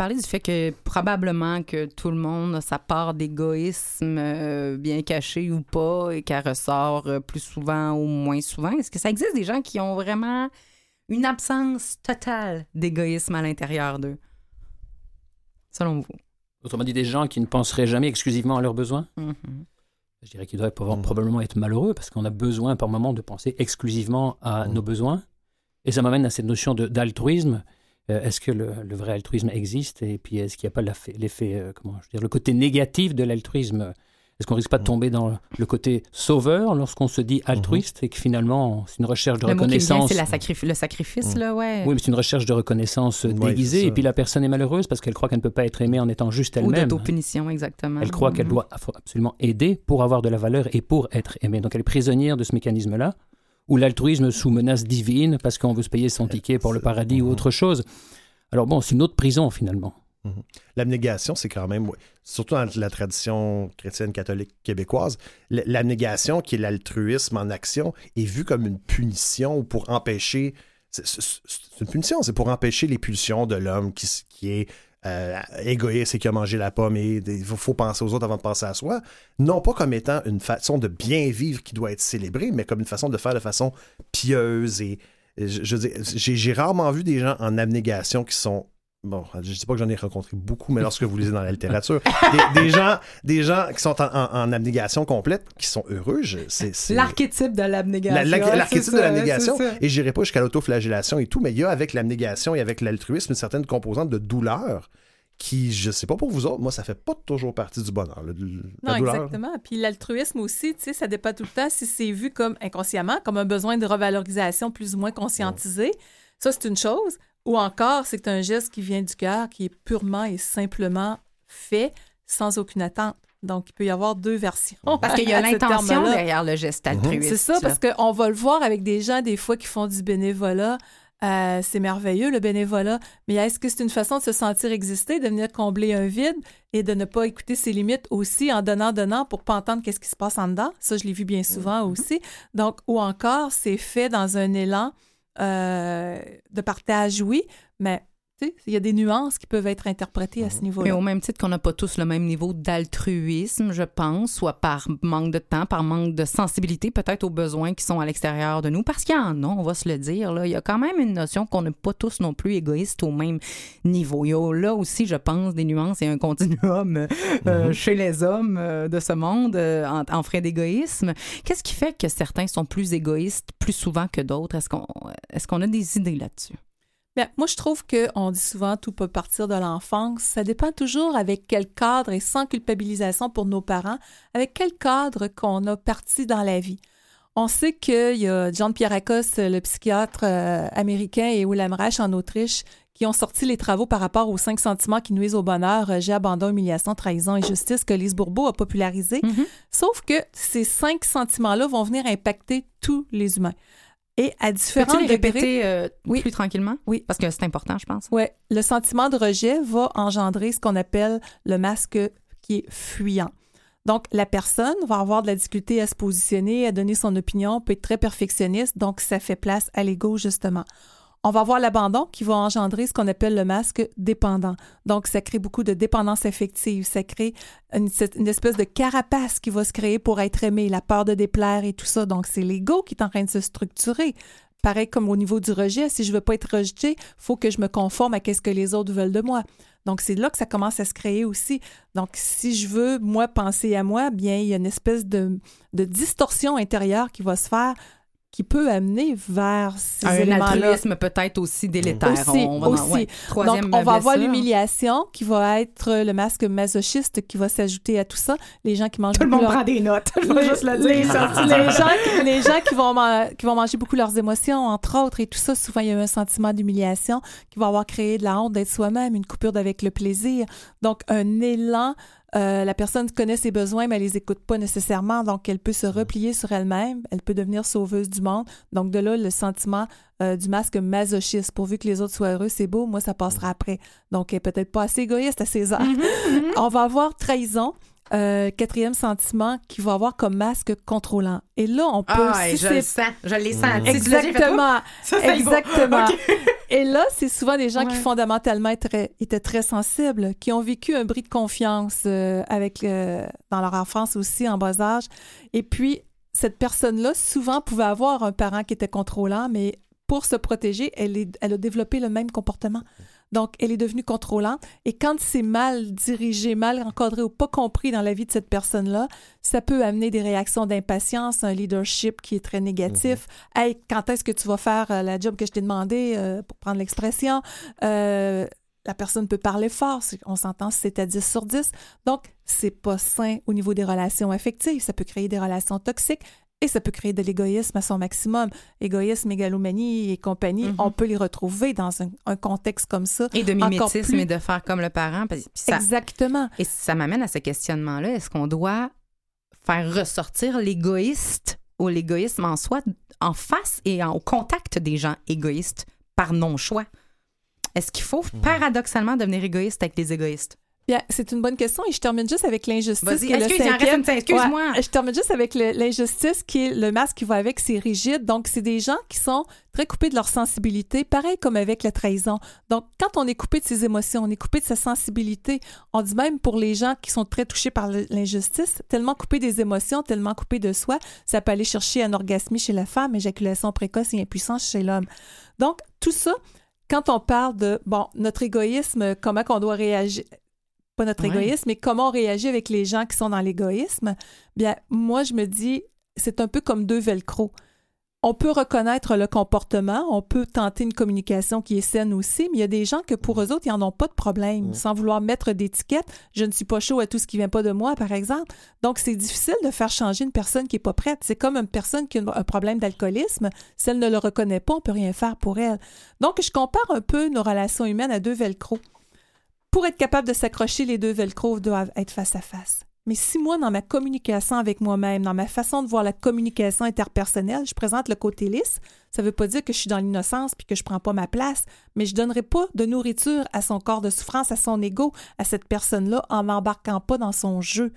Parlé du fait que probablement que tout le monde a sa part d'égoïsme euh, bien cachée ou pas et qu'elle ressort euh, plus souvent ou moins souvent. Est-ce que ça existe des gens qui ont vraiment une absence totale d'égoïsme à l'intérieur d'eux? Selon vous. Autrement dit, des gens qui ne penseraient jamais exclusivement à leurs besoins? Mhm. Je dirais qu'ils doivent pouvoir Mhm. probablement être malheureux parce qu'on a besoin par moment de penser exclusivement à Mhm. nos besoins. Et ça m'amène à cette notion d'altruisme. Euh, est-ce que le, le vrai altruisme existe Et puis est-ce qu'il n'y a pas l'effet, euh, comment je veux dire, le côté négatif de l'altruisme? Est-ce qu'on risque pas de Mhm. tomber dans le côté sauveur lorsqu'on se dit altruiste et que finalement c'est une recherche de Le reconnaissance c'est la sacrifi- le sacrifice, Mhm. là, ouais. Oui, mais c'est une recherche de reconnaissance Ouais, déguisée et puis la personne est malheureuse parce qu'elle croit qu'elle ne peut pas être aimée en étant juste Ou elle-même. d'autopunition, exactement. Elle croit qu'elle Mhm. doit absolument aider pour avoir de la valeur et pour être aimée. Donc elle est prisonnière de ce mécanisme-là, ou l'altruisme sous menace divine parce qu'on veut se payer son ticket pour le paradis ou Mhm. autre chose. Alors bon, c'est une autre prison finalement. L'abnégation, c'est quand même, surtout dans la tradition chrétienne catholique québécoise, l'abnégation, qui est l'altruisme en action, est vue comme une punition ou pour empêcher. C'est une punition, c'est pour empêcher les pulsions de l'homme qui, qui est euh, égoïste et qui a mangé la pomme et il faut, penser aux autres avant de penser à soi. Non pas comme étant une façon de bien vivre qui doit être célébrée, mais comme une façon de faire de façon pieuse et. J'ai rarement vu des gens en abnégation qui sont bon, je dis pas que j'en ai rencontré beaucoup, mais lorsque vous lisez dans la littérature, des, des gens, des gens qui sont en, en- en abnégation complète, qui sont heureux, c'est L'archétype de l'abnégation. la- la- l'archétype de l'abnégation. Et j'irai pas jusqu'à l'autoflagellation et tout, mais il y a avec l'abnégation et avec l'altruisme une certaine composante de douleur qui, je sais pas pour vous autres, moi, ça fait pas toujours partie du bonheur. le- le- la Non, douleur. exactement. Puis l'altruisme aussi, tu sais, ça dépend tout le temps si c'est vu comme inconsciemment, comme un besoin de revalorisation plus ou moins conscientisé. Ça, c'est une chose. Ou encore, c'est un geste qui vient du cœur, qui est purement et simplement fait sans aucune attente. Donc, il peut y avoir deux versions. Parce qu'il y a l'intention derrière le geste altruiste. C'est ça, parce qu'on va le voir avec des gens, des fois, qui font du bénévolat. Euh, c'est merveilleux, le bénévolat. Mais est-ce que c'est une façon de se sentir exister, de venir combler un vide et de ne pas écouter ses limites aussi en donnant, donnant pour pas entendre qu'est-ce qui se passe en dedans? Ça, je l'ai vu bien souvent aussi. Donc, ou encore, c'est fait dans un élan euh, de partage, oui, mais il y a des nuances qui peuvent être interprétées à ce Mais niveau-là. au même titre qu'on n'a pas tous le même niveau d'altruisme, je pense, soit par manque de temps, par manque de sensibilité, peut-être aux besoins qui sont à l'extérieur de nous, parce qu'il y en a, on va se le dire. Là. Il y a quand même une notion qu'on n'est pas tous non plus égoïstes au même niveau. Il y a là aussi, je pense, des nuances et un continuum euh, euh, chez les hommes euh, de ce monde euh, en, en frais d'égoïsme. Qu'est-ce qui fait que certains sont plus égoïstes plus souvent que d'autres? Est-ce qu'on est qu'on a des idées là-dessus? Bien, moi, je trouve qu'on dit souvent tout peut partir de l'enfance. Ça dépend toujours avec quel cadre et sans culpabilisation pour nos parents, avec quel cadre qu'on a parti dans la vie. On sait qu'il y a John Pierrakos, le psychiatre euh, américain, et William Reich en Autriche, qui ont sorti les travaux par rapport aux cinq sentiments qui nuisent au bonheur, rejet, abandon, humiliation, trahison et justice, que Lise Bourbeau a popularisé. Sauf que ces cinq sentiments-là vont venir impacter tous les humains. Et à différents Peux-tu les répéter euh, Oui. plus tranquillement? Oui. Parce que c'est important, je pense. Oui, le sentiment de rejet va engendrer ce qu'on appelle le masque qui est fuyant. Donc, la personne va avoir de la difficulté à se positionner, à donner son opinion, peut être très perfectionniste, donc ça fait place à l'ego, justement. On va avoir l'abandon qui va engendrer ce qu'on appelle le masque dépendant. Donc, ça crée beaucoup de dépendance affective. Ça crée une, espèce de carapace qui va se créer pour être aimé, la peur de déplaire et tout ça. Donc, c'est l'ego qui est en train de se structurer. Pareil comme au niveau du rejet, si je veux pas être rejeté, faut que je me conforme à ce que les autres veulent de moi. Donc, c'est là que ça commence à se créer aussi. Donc, si je veux, moi, penser à moi, bien, il y a une espèce de, de distorsion intérieure qui va se faire qui peut amener vers ces Un altruisme peut-être aussi délétère. Aussi, on va aussi. ouais. Troisième Donc, on va avoir blessure. l'humiliation qui va être le masque masochiste qui va s'ajouter à tout ça. Les gens qui mangent Tout le monde leur- prend des notes. Je les, vais juste le les dire. gens, les gens qui- les gens qui vont, man- qui vont manger beaucoup leurs émotions, entre autres, et tout ça, souvent, il y a un sentiment d'humiliation qui va avoir créé de la honte d'être soi-même, une coupure d'avec le plaisir. Donc, un élan. Euh, la personne connaît ses besoins, mais elle les écoute pas nécessairement. Donc, elle peut se replier sur elle-même. Elle peut devenir sauveuse du monde. Donc, de là, le sentiment euh, du masque masochiste. Pourvu que les autres soient heureux, c'est beau. Moi, ça passera après. Donc, elle est peut-être pas assez égoïste à ses heures. On va avoir trahison. Euh, quatrième sentiment qui va avoir comme masque contrôlant. Et là, on peut... Ah, si je c'est- le sens. Je l'ai senti. Toi? Exactement. Ça. Exactement. Et là, c'est souvent des gens qui fondamentalement étaient, étaient très sensibles, qui ont vécu un bris de confiance euh, avec le- dans leur enfance aussi, en bas âge. Et puis, cette personne-là, souvent, pouvait avoir un parent qui était contrôlant, mais pour se protéger, elle, est- elle a développé le même comportement. Donc, elle est devenue contrôlante. Et quand c'est mal dirigé, mal encadré ou pas compris dans la vie de cette personne-là, ça peut amener des réactions d'impatience, un leadership qui est très négatif. Hey, quand est-ce que tu vas faire euh, la job que je t'ai demandé, euh, pour prendre l'expression? Euh, la personne peut parler fort, on s'entend, c'est à 10 sur 10. Donc, c'est pas sain au niveau des relations affectives. Ça peut créer des relations toxiques et ça peut créer de l'égoïsme à son maximum. Égoïsme, mégalomanie et compagnie, Mhm. on peut les retrouver dans un, un contexte comme ça. Et de mimétisme plus- et de faire comme le parent. Puis ça- Exactement. Et ça m'amène à ce questionnement-là. Est-ce qu'on doit faire ressortir l'égoïste ou l'égoïsme en soi en face et en- au contact des gens égoïstes par non-choix? Est-ce qu'il faut paradoxalement devenir égoïste avec les égoïstes? Bien, c'est une bonne question et je termine juste avec l'injustice. Qui est le excuse, reste cinquième. une- excuse-moi. Ouais, je termine juste avec le- l'injustice qui est le masque qui va avec, c'est rigide. Donc, c'est des gens qui sont très coupés de leur sensibilité, pareil comme avec la trahison. Donc, quand on est coupé de ses émotions, on est coupé de sa sensibilité, on dit même pour les gens qui sont très touchés par le- l'injustice, tellement coupé des émotions, tellement coupé de soi, ça peut aller chercher un orgasme chez la femme, éjaculation précoce et impuissance chez l'homme. Donc, tout ça, quand on parle de, bon, notre égoïsme, comment qu'on doit réagir, pas notre Ouais. égoïsme, mais comment on réagit avec les gens qui sont dans l'égoïsme, bien, moi, je me dis, c'est un peu comme deux velcro. On peut reconnaître le comportement, on peut tenter une communication qui est saine aussi, mais il y a des gens que pour eux autres, ils n'en ont pas de problème, sans vouloir mettre d'étiquette. Je ne suis pas chaud à tout ce qui vient pas de moi, par exemple. Donc, c'est difficile de faire changer une personne qui est pas prête. C'est comme une personne qui a un problème d'alcoolisme. Si elle ne le reconnaît pas, on peut rien faire pour elle. Donc, je compare un peu nos relations humaines à deux velcro. Pour être capable de s'accrocher, les deux velcro doivent être face à face. Mais si moi, dans ma communication avec moi-même, dans ma façon de voir la communication interpersonnelle, je présente le côté lisse, ça ne veut pas dire que je suis dans l'innocence puis que je prends pas ma place, mais je donnerai pas de nourriture à son corps de souffrance, à son ego, à cette personne-là, en m'embarquant pas dans son jeu.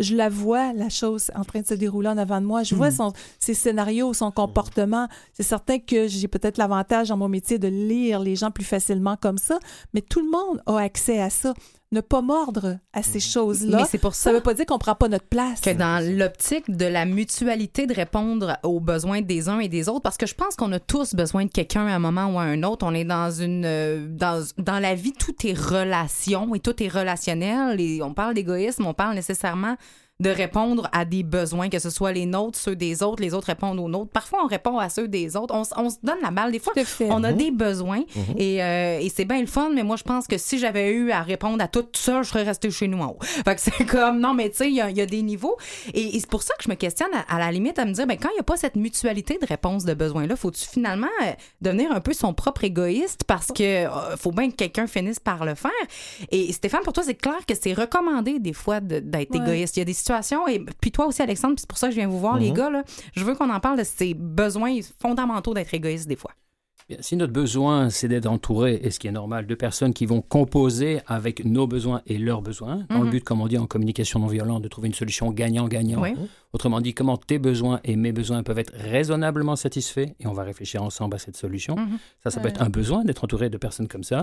Je la vois, la chose en train de se dérouler en avant de moi. Je vois son, ses scénarios, son comportement. C'est certain que j'ai peut-être l'avantage dans mon métier de lire les gens plus facilement comme ça, mais tout le monde a accès à ça. Ne pas mordre à ces choses-là. Mais c'est pour Ça ça veut pas dire qu'on prend pas notre place. que dans l'optique de la mutualité de répondre aux besoins des uns et des autres, parce que je pense qu'on a tous besoin de quelqu'un à un moment ou à un autre. On est dans une euh, dans, dans la vie, tout est relation et tout est relationnel. Et on parle d'égoïsme, on parle nécessairement de répondre à des besoins, que ce soit les nôtres, ceux des autres, les autres répondent aux nôtres. Parfois, on répond à ceux des autres. On, se donne la balle. Des fois, on a des besoins et, euh, et c'est bien le fun, mais moi, je pense que si j'avais eu à répondre à tout ça, je serais restée chez nous en haut. Fait que c'est comme, non, mais tu sais, il y, a- il y a des niveaux. Et, et c'est pour ça que je me questionne à, à la limite à me dire, ben, quand il n'y a pas cette mutualité de réponse de besoins-là, faut-tu finalement euh, devenir un peu son propre égoïste parce que euh, faut bien que quelqu'un finisse par le faire? Et Stéphane, pour toi, c'est clair que c'est recommandé des fois de- d'être Ouais. égoïste. Il y a des et puis toi aussi, Alexandre, puis c'est pour ça que je viens vous voir, les gars, là, je veux qu'on en parle de ces besoins fondamentaux d'être égoïste des fois. Bien, Si notre besoin, c'est d'être entouré, et ce qui est normal, de personnes qui vont composer avec nos besoins et leurs besoins, dans le Mhm. but, comme on dit en communication non violente, de trouver une solution gagnant-gagnant. Oui. Autrement dit, comment tes besoins et mes besoins peuvent être raisonnablement satisfaits, et on va réfléchir ensemble à cette solution. Mhm. Ça, ça peut être un besoin d'être entouré de personnes comme ça.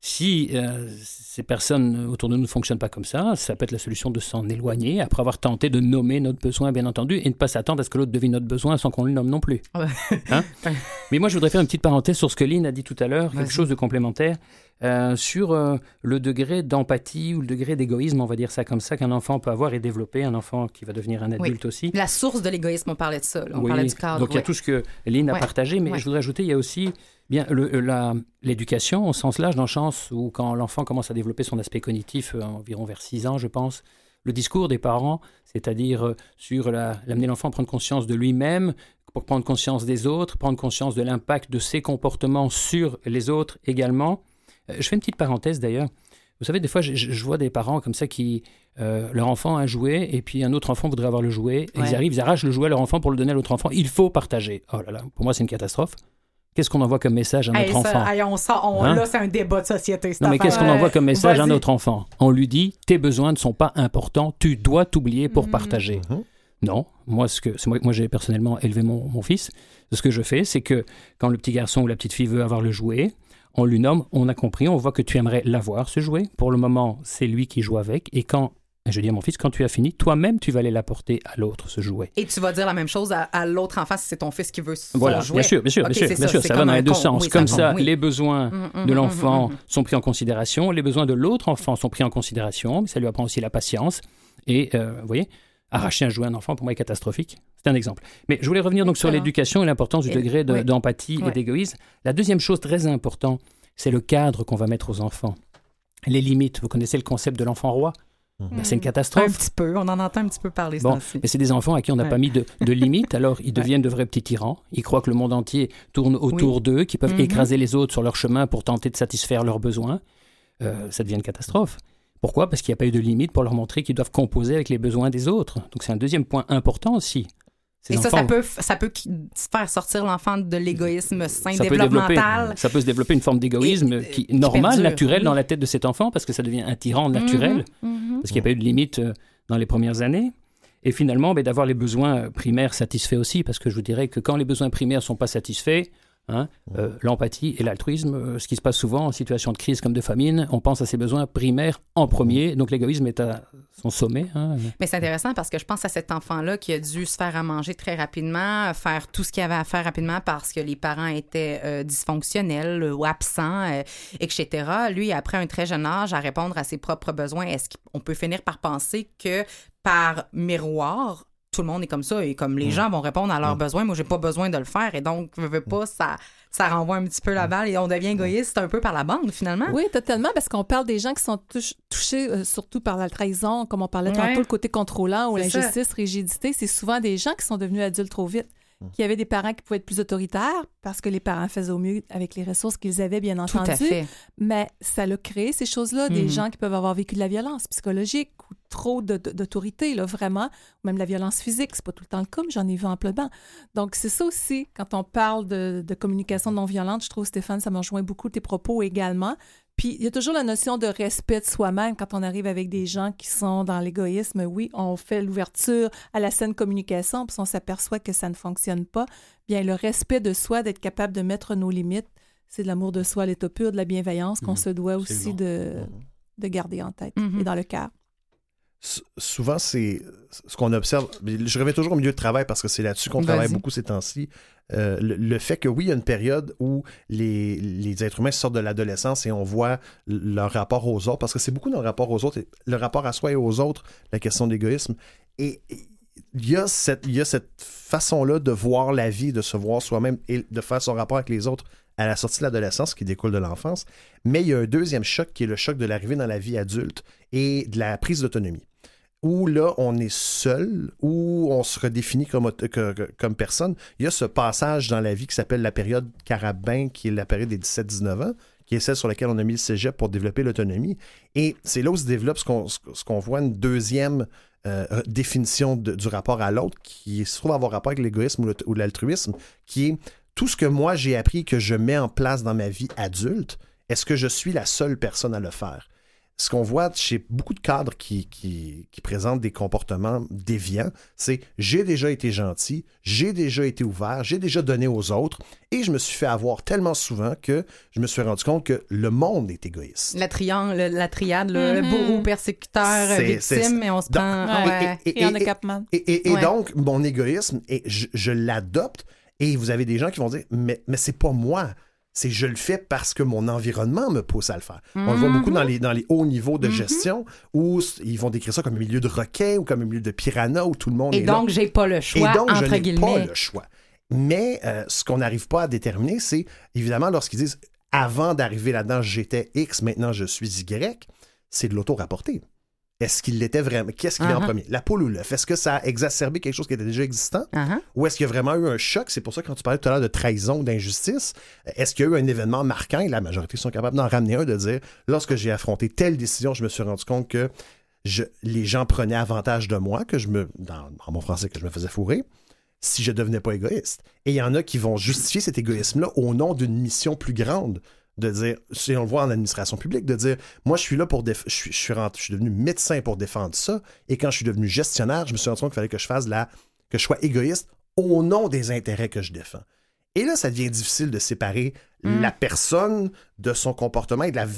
Si euh, ces personnes autour de nous ne fonctionnent pas comme ça, ça peut être la solution de s'en éloigner après avoir tenté de nommer notre besoin, bien entendu, et ne pas s'attendre à ce que l'autre devine notre besoin sans qu'on le nomme non plus. Hein? Mais moi, je voudrais faire une petite parenthèse sur ce que Lynn a dit tout à l'heure, quelque chose de complémentaire, euh, sur euh, le degré d'empathie ou le degré d'égoïsme, on va dire ça comme ça, qu'un enfant peut avoir et développer, un enfant qui va devenir un Oui. adulte aussi. La source de l'égoïsme, on parlait de ça. là. On Oui, parlait du cadre. Donc il y a tout ce que Lynn a Ouais. partagé, mais Ouais. je voudrais ajouter, il y a aussi bien euh, l'éducation au sens large, dans le sens où quand l'enfant commence à développer son aspect cognitif, euh, environ vers 6 ans, je pense, le discours des parents, c'est-à-dire sur la- l'amener l'enfant à prendre conscience de lui-même, pour prendre conscience des autres, prendre conscience de l'impact de ses comportements sur les autres également. Euh, je fais une petite parenthèse d'ailleurs. Vous savez, des fois, je, vois des parents comme ça qui, euh, leur enfant a un jouet et puis un autre enfant voudrait avoir le jouet. Et Ouais. Ils arrivent, ils arrachent le jouet à leur enfant pour le donner à l'autre enfant. Il faut partager. Oh là là, pour moi, c'est une catastrophe. Qu'est-ce qu'on envoie comme message à notre Hey, ça, enfant? hey, on sort- on- Hein? Là, c'est un débat de société. Non, mais qu'est-ce qu'on envoie comme message à notre enfant? On lui dit tes besoins ne sont pas importants, tu dois t'oublier pour Mhm. partager. Mhm. Non, moi, ce que, moi, moi j'ai personnellement élevé mon, mon fils. Ce que je fais, c'est que quand le petit garçon ou la petite fille veut avoir le jouet, on lui nomme, on a compris, on voit que tu aimerais l'avoir, ce jouet. Pour le moment, c'est lui qui joue avec. Et quand, je dis à mon fils, quand tu as fini, toi-même, tu vas aller l'apporter à l'autre, ce jouet. Et tu vas dire la même chose à, à l'autre enfant si c'est ton fils qui veut son Voilà, jouet. bien sûr, bien sûr, bien sûr, bien ça, ça va dans un les deux sens. oui, Comme ça, oui. les besoins Mhm, mhm, de mhm, l'enfant sont pris en considération, les besoins de l'autre enfant sont pris en considération, mais ça lui apprend aussi la patience. Et, euh, vous voyez, arracher un jouet à un enfant, pour moi, est catastrophique. C'est un exemple. Mais je voulais revenir donc sur l'éducation et l'importance du Et- degré de- oui. d'empathie et d'égoïsme. La deuxième chose très importante, c'est le cadre qu'on va mettre aux enfants. Les limites. Vous connaissez le concept de l'enfant roi? Ben, C'est une Un catastrophe. petit peu. On en entend un petit peu parler. Bon, mais c'est des enfants à qui on n'a Ouais. pas mis de, de limites, alors ils deviennent de vrais petits tyrans. Ils croient que le monde entier tourne autour d'eux, qu'ils peuvent Mhm. écraser les autres sur leur chemin pour tenter de satisfaire leurs besoins. Euh, ça devient une catastrophe. Pourquoi? Parce qu'il n'y a pas eu de limite pour leur montrer qu'ils doivent composer avec les besoins des autres. Donc c'est un deuxième point important aussi. Ces Et ça, enfants- ça peut, ça peut faire sortir l'enfant de l'égoïsme sain, ça peut, développemental. ça peut se développer une forme d'égoïsme qui qui normal, naturel oui. dans la tête de cet enfant parce que ça devient un tyran naturel. Mhm, mhm. parce qu'il n'y a pas eu de limite euh, dans les premières années. Et finalement, ben, d'avoir les besoins primaires satisfaits aussi, parce que je vous dirais que quand les besoins primaires ne sont pas satisfaits, Hein euh, L'empathie et l'altruisme, euh, ce qui se passe souvent en situation de crise comme de famine, on pense à ses besoins primaires en premier, donc l'égoïsme est à son sommet. hein. Mais c'est intéressant parce que je pense à cet enfant-là qui a dû se faire à manger très rapidement, faire tout ce qu'il avait à faire rapidement parce que les parents étaient euh, dysfonctionnels euh, ou absents, euh, etc. Lui, après un très jeune âge, à répondre à ses propres besoins, est-ce qu'on peut finir par penser que par miroir, tout le monde est comme ça et comme les gens vont répondre à leurs besoins, moi j'ai pas besoin de le faire et donc je veux pas ça ça renvoie un petit peu la balle et on devient égoïste un peu par la bande finalement. Oui, totalement, parce qu'on parle des gens qui sont touch- touchés euh, surtout par la trahison, comme on parlait Ouais. tantôt, le côté contrôlant ou l'injustice, rigidité. C'est souvent des gens qui sont devenus adultes trop vite, qui avaient des parents qui pouvaient être plus autoritaires parce que les parents faisaient au mieux avec les ressources qu'ils avaient, bien Tout entendu. à fait. Mais ça l'a créé, ces choses-là, des gens qui peuvent avoir vécu de la violence psychologique ou trop d'autorité, là, vraiment, ou même la violence physique. C'est pas tout le temps le cas, mais j'en ai vu amplement. Donc, c'est ça aussi, quand on parle de, de communication non violente, je trouve, Stéphane, ça me rejoint beaucoup tes propos également. Puis, il y a toujours la notion de respect de soi-même quand on arrive avec des gens qui sont dans l'égoïsme. Oui, on fait l'ouverture à la saine communication, puis on s'aperçoit que ça ne fonctionne pas. Bien, le respect de soi, d'être capable de mettre nos limites, c'est de l'amour de soi, l'état pur, de la bienveillance qu'on Mhm, se doit aussi de, de garder en tête Mhm. et dans le cœur. Souvent, c'est ce qu'on observe. Je reviens toujours au milieu de travail parce que c'est là-dessus qu'on travaille beaucoup ces temps-ci. Euh, le, le fait que oui, il y a une période où les, les êtres humains sortent de l'adolescence et on voit leur rapport aux autres, parce que c'est beaucoup dans le rapport aux autres, le rapport à soi et aux autres, la question de l'égoïsme. Et et il y a cette, il y a cette façon-là de voir la vie, de se voir soi-même et de faire son rapport avec les autres à la sortie de l'adolescence qui découle de l'enfance. Mais il y a un deuxième choc qui est le choc de l'arrivée dans la vie adulte et de la prise d'autonomie où là, on est seul, où on se redéfinit comme, personne. Il y a ce passage dans la vie qui s'appelle la période carabin, qui est la période des 17-19 ans, qui est celle sur laquelle on a mis le cégep pour développer l'autonomie. Et c'est là où se développe ce qu'on voit, une deuxième euh, définition du rapport à l'autre, qui se trouve avoir rapport avec l'égoïsme ou l'altruisme, qui est tout ce que moi j'ai appris que je mets en place dans ma vie adulte, est-ce que je suis la seule personne à le faire? Ce qu'on voit chez beaucoup de cadres qui, qui, qui présentent des comportements déviants, c'est j'ai déjà été gentil, j'ai déjà été ouvert, j'ai déjà donné aux autres, et je me suis fait avoir tellement souvent que je me suis rendu compte que le monde est égoïste. La triangle, la triade, le, le Mhm. bourreau, persécuteur, victime, et on se Donc, prend. et- ouais. et- Et en et- Capman. Et, et- et Ouais. donc, mon égoïsme, et je, je l'adopte, et vous avez des gens qui vont dire, mais, mais c'est pas moi. C'est je le fais parce que mon environnement me pousse à le faire. On le voit beaucoup dans les, dans les hauts niveaux de gestion où ils vont décrire ça comme un milieu de requins ou comme un milieu de piranha où tout le monde Et est là. donc, j'ai pas le choix, Et donc, je entre n'ai guillemets. pas le choix. Mais euh, ce qu'on n'arrive pas à déterminer, c'est évidemment lorsqu'ils disent avant d'arriver là-dedans, j'étais X, maintenant je suis Y, c'est de l'auto-rapporté. Est-ce qu'il l'était vraiment? Qu'est-ce qui vient en Uh-huh. premier? La poule ou l'œuf? Est-ce que ça a exacerbé quelque chose qui était déjà existant? Uh-huh. Ou est-ce qu'il y a vraiment eu un choc? C'est pour ça que quand tu parlais tout à l'heure de trahison, d'injustice, est-ce qu'il y a eu un événement marquant, et la majorité sont capables d'en ramener un, de dire, lorsque j'ai affronté telle décision, je me suis rendu compte que je- les gens prenaient avantage de moi, que je me, dans, en mon français, que je me faisais fourrer, si je devenais pas égoïste. Et il y en a qui vont justifier cet égoïsme-là au nom d'une mission plus grande. De dire, si on le voit en administration publique, de dire, moi, je suis là pour. déf- Je suis, je, suis rentré- je suis devenu médecin pour défendre ça. Et quand je suis devenu gestionnaire, je me suis rendu compte qu'il fallait que je fasse la. que je sois égoïste au nom des intérêts que je défends. Et là, ça devient difficile de séparer Mm. la personne de son comportement et de la. v-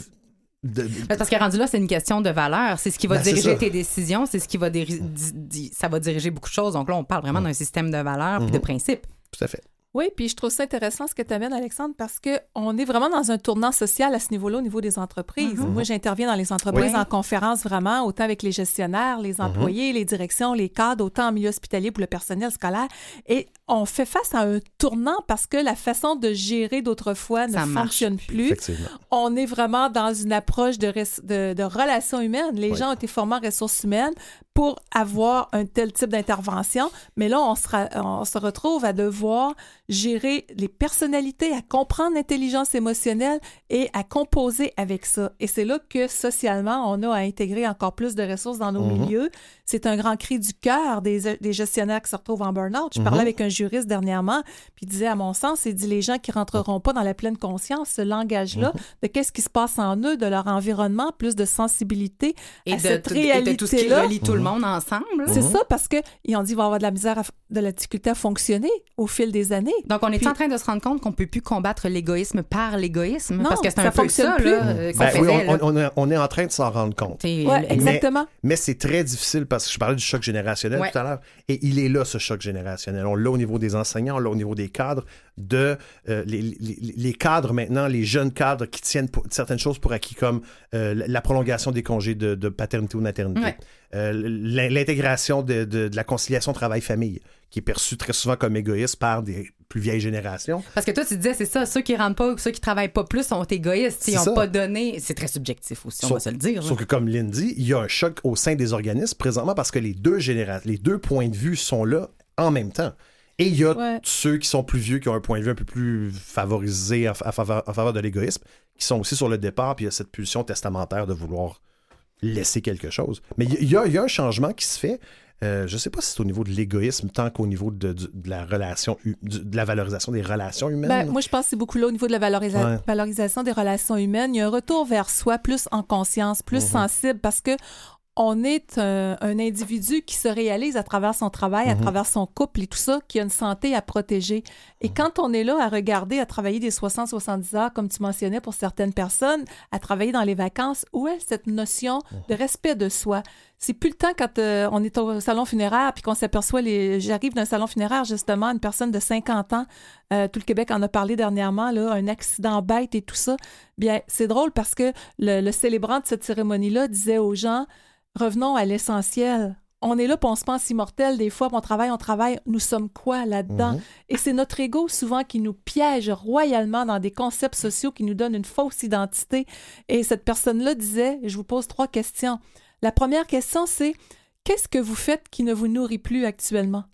de- de- Ben, Parce que rendu là, c'est une question de valeur. C'est ce qui va Ben, diriger tes décisions, c'est ce qui va diri- di- di- ça va diriger beaucoup de choses. Donc là, on parle vraiment d'un système de valeurs puis de Mhm. principes. Tout à fait. Oui, puis je trouve ça intéressant ce que tu amènes, Alexandre, parce qu'on est vraiment dans un tournant social à ce niveau-là, au niveau des entreprises. Moi, j'interviens dans les entreprises Oui. en conférence vraiment, autant avec les gestionnaires, les employés, les directions, les cadres, autant en milieu hospitalier pour le personnel scolaire. Et on fait face à un tournant parce que la façon de gérer d'autrefois ne Ça marche fonctionne plus. On est vraiment dans une approche de, res- de, de relations humaines. Les Oui. gens ont été formés en ressources humaines pour avoir un tel type d'intervention, mais là, on se, ra- on se retrouve à devoir gérer les personnalités, à comprendre l'intelligence émotionnelle et à composer avec ça. Et c'est là que socialement, on a à intégrer encore plus de ressources dans nos Mhm. milieux. C'est un grand cri du cœur des, des gestionnaires qui se retrouvent en burn-out. Je parlais Mhm. avec un juriste dernièrement, puis il disait, à mon sens, il dit les gens qui rentreront pas dans la pleine conscience, ce langage-là, Mhm. de qu'est-ce qui se passe en eux, de leur environnement, plus de sensibilité Et à de, cette et de tout ce qui réalité-là. relie tout le le monde ensemble. C'est Mhm. ça, parce qu'ils ont dit qu'il va avoir de la misère, à de la difficulté à fonctionner au fil des années. Donc, on est Puis- en train de se rendre compte qu'on peut plus combattre l'égoïsme par l'égoïsme. Non, Parce que c'est ça un peu fonctionne ça, plus. là, euh, Ben oui, on, là. on- on est, en train de s'en rendre compte. Ouais, le- exactement. Mais c'est très difficile parce que je parlais du choc générationnel Ouais. tout à l'heure. Et il est là, ce choc générationnel. On l'a au niveau des enseignants, on l'a au niveau des cadres, de euh, les, les- les cadres maintenant, les jeunes cadres qui tiennent pour- certaines choses pour acquis, comme euh, la prolongation des congés de, de paternité ou maternité. Ouais. Euh, l'in- L'intégration de, de- de la conciliation travail-famille, qui est perçue très souvent comme égoïste par des plus vieilles générations. Parce que toi, tu disais, c'est ça, ceux qui rentrent pas ou ceux qui travaillent pas plus sont égoïstes. Ils n'ont pas donné. C'est très subjectif aussi, on Sauf- va se le dire. Sauf que, comme Lynn dit, il y a un choc au sein des organismes présentement parce que les deux, généra- les deux points de vue sont là en même temps. Et il y a Ouais. ceux qui sont plus vieux, qui ont un point de vue un peu plus favorisé en, faveur, en faveur de l'égoïsme, qui sont aussi sur le départ, puis il y a cette pulsion testamentaire de vouloir laisser quelque chose. Mais il y, a- il y a un changement qui se fait. Euh, je ne sais pas si c'est au niveau de l'égoïsme tant qu'au niveau de, la relation, de la valorisation des relations humaines. Ben, moi, je pense que c'est beaucoup là au niveau de la valorisa- Ouais. valorisation des relations humaines. Il y a un retour vers soi plus en conscience, plus Mhm. sensible, parce que on est un, un individu qui se réalise à travers son travail, à Mhm. travers son couple et tout ça, qui a une santé à protéger. Et Mhm. quand on est là à regarder, à travailler des 60-70 heures, comme tu mentionnais pour certaines personnes, à travailler dans les vacances, où est cette notion Mhm. de respect de soi? C'est plus le temps quand euh, on est au salon funéraire puis qu'on s'aperçoit les. J'arrive d'un salon funéraire justement, une personne de 50 ans, euh, tout le Québec en a parlé dernièrement, là, un accident bête et tout ça. Bien, c'est drôle parce que le, le célébrant de cette cérémonie-là disait aux gens revenons à l'essentiel. On est là, puis on se pense immortel des fois, puis on travaille, on travaille. Nous sommes quoi là-dedans? Mhm. Et c'est notre ego souvent qui nous piège royalement dans des concepts sociaux qui nous donnent une fausse identité. Et cette personne-là disait, je vous pose trois questions. La première question, c'est qu'est-ce que vous faites qui ne vous nourrit plus actuellement?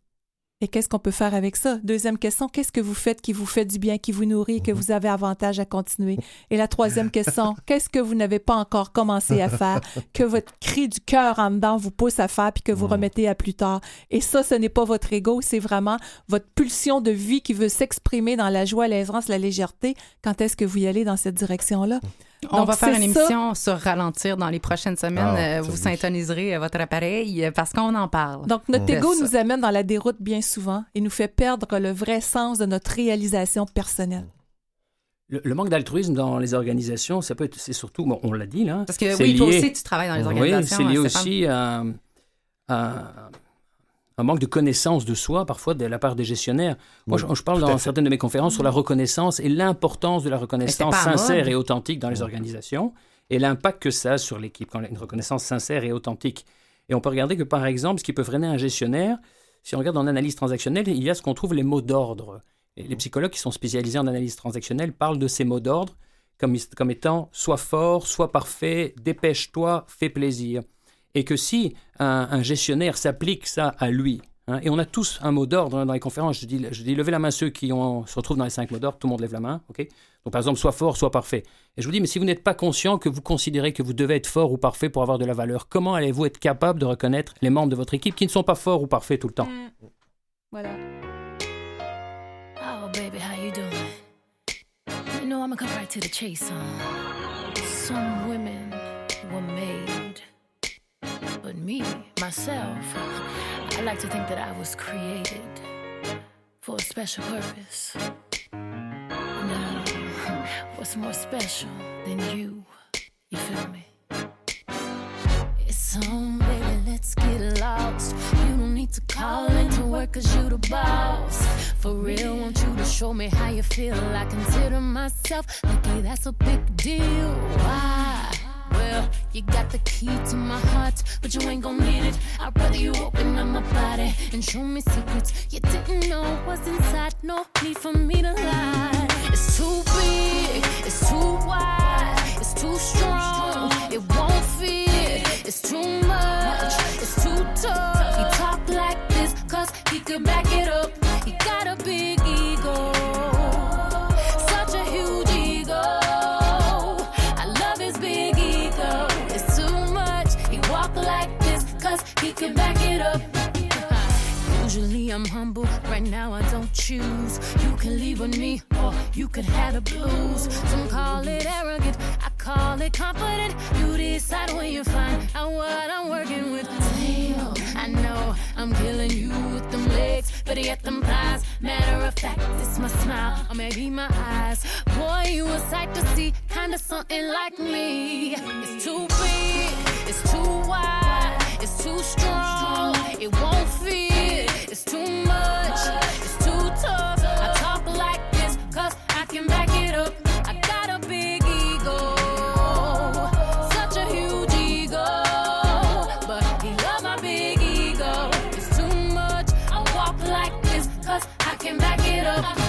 Et qu'est-ce qu'on peut faire avec ça? Deuxième question, qu'est-ce que vous faites qui vous fait du bien, qui vous nourrit, que vous avez avantage à continuer? Et la troisième question, qu'est-ce que vous n'avez pas encore commencé à faire, que votre cri du cœur en dedans vous pousse à faire puis que vous remettez à plus tard? Et ça, ce n'est pas votre ego, c'est vraiment votre pulsion de vie qui veut s'exprimer dans la joie, l'aisance, la légèreté. Quand est-ce que vous y allez dans cette direction-là? On Donc, va faire une ça. émission sur ralentir dans les prochaines semaines. Ah, Euh, vous oui. syntoniserez euh, votre appareil euh, parce qu'on en parle. Donc, notre Mm. ego ça. nous amène dans la déroute bien souvent et nous fait perdre le vrai sens de notre réalisation personnelle. Le, le manque d'altruisme dans les organisations, ça peut être, c'est surtout, bon, on l'a dit là. Parce que oui, toi aussi, tu travailles dans les Oui, organisations. c'est lié hein, Stéphane. aussi à, à un manque de connaissance de soi, parfois de la part des gestionnaires. Moi, Oui, je, je parle dans certaines de mes conférences sur la reconnaissance et l'importance de la reconnaissance sincère et authentique dans les organisations et l'impact que ça a sur l'équipe, quand une reconnaissance sincère et authentique. Et on peut regarder que, par exemple, ce qui peut freiner un gestionnaire, si on regarde en analyse transactionnelle, il y a ce qu'on trouve les mots d'ordre. Et les psychologues qui sont spécialisés en analyse transactionnelle parlent de ces mots d'ordre comme, comme étant sois fort, sois parfait, dépêche-toi, fais plaisir. Et que si un, gestionnaire s'applique ça à lui, hein, et on a tous un mot d'ordre hein, dans les conférences, je dis, je dis levez la main ceux qui se retrouvent dans les cinq mots d'ordre, tout le monde lève la main, ok? Donc par exemple, sois fort, sois parfait. Et je vous dis, mais si vous n'êtes pas conscient que vous considérez que vous devez être fort ou parfait pour avoir de la valeur, comment allez-vous être capable de reconnaître les membres de votre équipe qui ne sont pas forts ou parfaits tout le temps? Oh, baby, how you doing? You know, I'm come right to the chase, huh? Some women were made, but me, myself, I like to think that I was created for a special purpose. Now, what's more special than you? You feel me? It's on, baby, let's get lost. You don't need to call into work cause you the boss. For real, want you to show me how you feel. I consider myself lucky, that's a big deal. Why? Well, you got the key to my heart, but you ain't gon' need it. I'd rather you open up my body and show me secrets you didn't know was inside. No need for me to lie. It's too big, it's too wide, it's too strong. It won't fit, it's too much, it's too tough. He talk like this cause he could back it up. He got a big ego, it up. Usually I'm humble, right now I don't choose. You can leave with me, or you could have the blues. Some call it arrogant, I call it confident. You decide when you find out what I'm working with. Damn, I know I'm killing you with them legs, but yet them thighs. Matter of fact, it's my smile, or maybe my eyes. Boy, you a sight to see, kinda something like me. It's too big, it's too wide, it's too strong. It won't fit, it's too much, it's too tough. I talk like this, cause I can back it up. I got a big ego, such a huge ego. But he love my big ego. It's too much. I walk like this, cause I can back it up.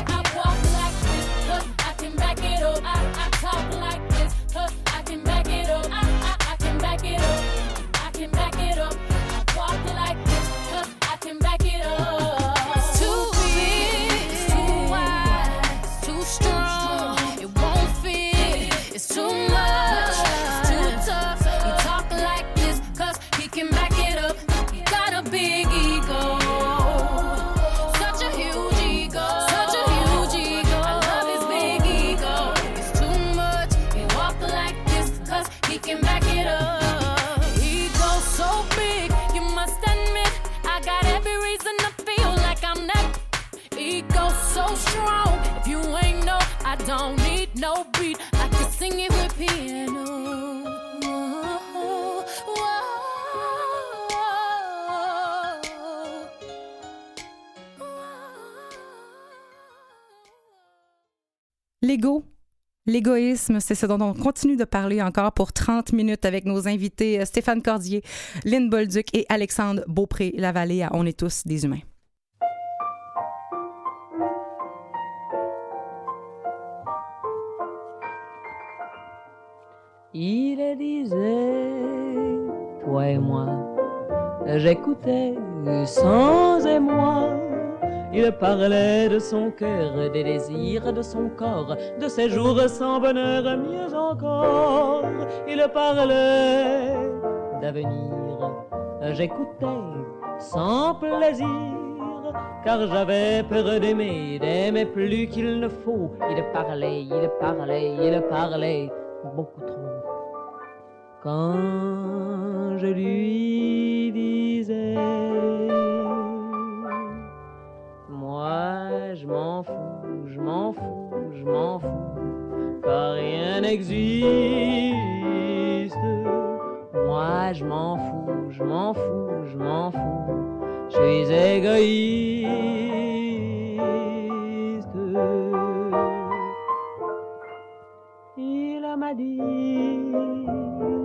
L'égoïsme, c'est ce dont on continue de parler encore pour 30 minutes avec nos invités euh, Stéphane Cordier, Lynn Bolduc et Alexandre Beaupré-Lavallée à On est tous des humains. Il disait, toi et moi, j'écoutais sans émoi. Il parlait de son cœur, des désirs de son corps, de ses jours sans bonheur, mieux encore. Il parlait d'avenir, j'écoutais sans plaisir, car j'avais peur d'aimer, d'aimer plus qu'il ne faut. Il parlait, il parlait, il parlait beaucoup trop. Quand je lui disais, je m'en fous, je m'en fous, je m'en fous, car rien n'existe. Moi je m'en fous, je m'en fous, je m'en fous, je suis égoïste. Il m'a dit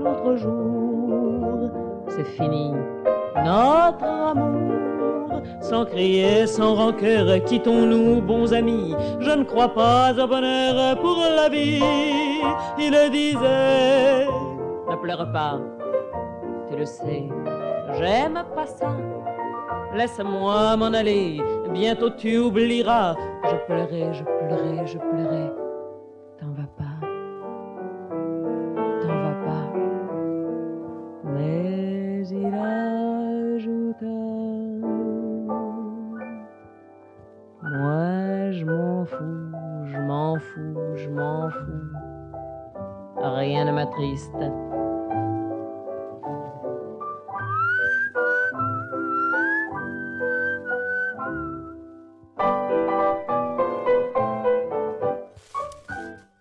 l'autre jour, c'est fini notre amour. Sans crier, sans rancœur, quittons-nous, bons amis. Je ne crois pas au bonheur pour la vie. Il disait, ne pleure pas, tu le sais, j'aime pas ça. Laisse-moi m'en aller, bientôt tu oublieras. Je pleurais, je pleurais, je pleurais. T'en vas pas,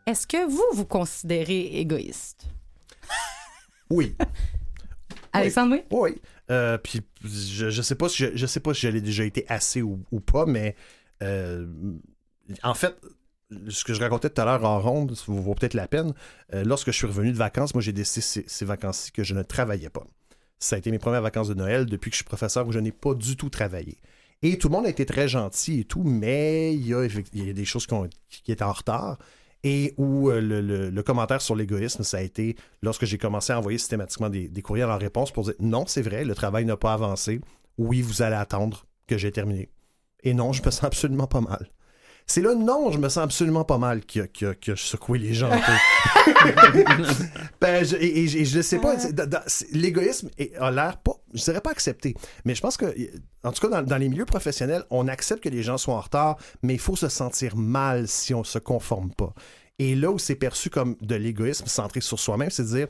Est-ce que vous, vous considérez égoïste? Oui. Alexandre, oui? Oui. Euh, puis je, je sais pas si je, je sais pas si je l'ai déjà été assez ou, ou pas, mais euh, en fait, ce que je racontais tout à l'heure en ronde, ça vaut peut-être la peine. Euh, lorsque je suis revenu de vacances, moi j'ai décidé ces, ces vacances-ci que je ne travaillais pas. Ça a été mes premières vacances de Noël depuis que je suis professeur où je n'ai pas du tout travaillé. Et tout le monde a été très gentil et tout, mais il y a, des choses qui, ont- étaient en retard. Et où euh, le commentaire sur l'égoïsme, ça a été lorsque j'ai commencé à envoyer systématiquement des, des courriels en réponse pour dire non, c'est vrai, le travail n'a pas avancé. Oui, vous allez attendre que j'ai terminé. Et non, je me sens absolument pas mal. C'est le non, je me sens absolument pas mal a- qui a secoué les gens. un peu. Ben, je- et, je ne sais pas, l'égoïsme a l'air pas, je dirais pas accepté, mais je pense que, en tout cas, dans, dans les milieux professionnels, on accepte que les gens soient en retard, mais il faut se sentir mal si on se conforme pas. Et là où c'est perçu comme de l'égoïsme centré sur soi-même, c'est de dire,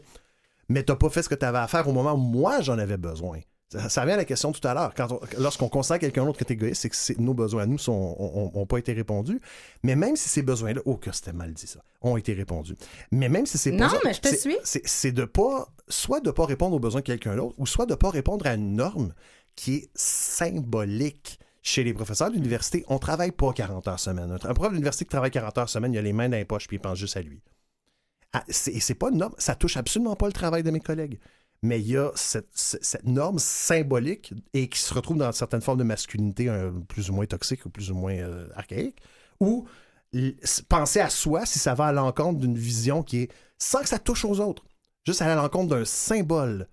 mais t'as pas fait ce que tu avais à faire au moment où moi j'en avais besoin. Ça, ça revient à la question tout à l'heure. Lorsqu'on considère quelqu'un d'autre qui est égoïste, c'est que nos besoins à nous n'ont pas été répondus. Mais même si ces besoins-là, oh que c'était mal dit ça, ont été répondus. Mais même si c'est Non, ça, mais je te c'est- suis. C'est c'est de pas, soit de pas répondre aux besoins de quelqu'un d'autre, ou soit de pas répondre à une norme qui est symbolique. Chez les professeurs d'université, on travaille pas 40 heures semaine. Un prof d'université qui travaille 40 heures semaine, il a les mains dans les poches puis il pense juste à lui. Ah, c'est pas une norme, ça touche absolument pas le travail de mes collègues. Mais il y a cette, norme symbolique et qui se retrouve dans certaines formes de masculinité plus ou moins toxique ou plus ou moins euh, archaïque, où penser à soi, si ça va à l'encontre d'une vision qui est sans que ça touche aux autres, juste à l'encontre d'un symbole,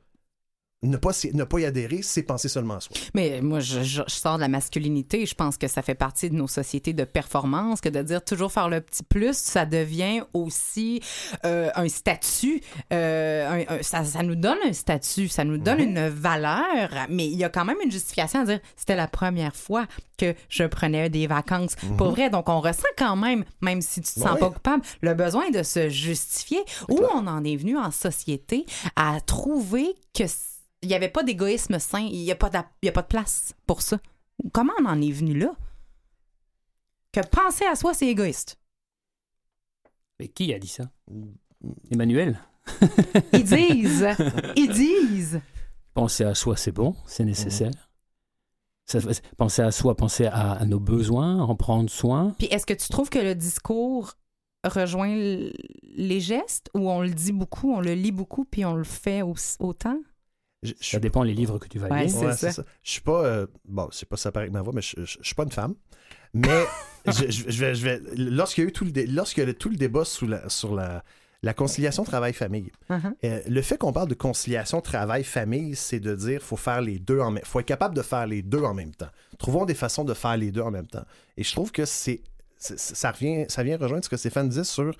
ne pas, ne pas y adhérer, c'est penser seulement à soi. Mais moi, je, je- je sors de la masculinité. Je pense que ça fait partie de nos sociétés de performance, que de dire toujours faire le petit plus, ça devient aussi euh, un statut. Euh, un- un- ça, ça nous donne un statut, ça nous donne une valeur, mais il y a quand même une justification à dire c'était la première fois que je prenais des vacances. Pour vrai, donc on ressent quand même, même si tu te sens Ouais. pas coupable, le besoin de se justifier. Où on en est venu en société à trouver que il n'y avait pas d'égoïsme sain, il n'y a, pas d'a- il y a pas de place pour ça. Comment on en est venu là? Que penser à soi, c'est égoïste. Mais qui a dit ça? Emmanuel? Ils disent, ils disent. Penser à soi, c'est bon, c'est nécessaire. Ça- penser à soi, penser à, à nos besoins, en prendre soin. Puis est-ce que tu trouves que le discours rejoint les gestes ou on le dit beaucoup, on le lit beaucoup, puis on le fait au- autant? Je- je Ça dépend les livres que tu vas Ouais, lire. c'est Ouais, ça. c'est ça. Je suis pas. euh, bon, c'est pas ça paraît avec ma voix, mais je, je, je suis pas une femme. Mais je, je- je vais, je vais. Lorsqu'il y a eu tout le, dé- lorsqu'il y a eu tout le débat sous la- sur la, la conciliation travail-famille, Uh-huh. euh, le fait qu'on parle de conciliation travail-famille, c'est de dire faut faire les deux en même faut être capable de faire les deux en même temps. Trouvons des façons de faire les deux en même temps. Et je trouve que c'est, c'est- ça revient ça vient rejoindre ce que Stéphane disait sur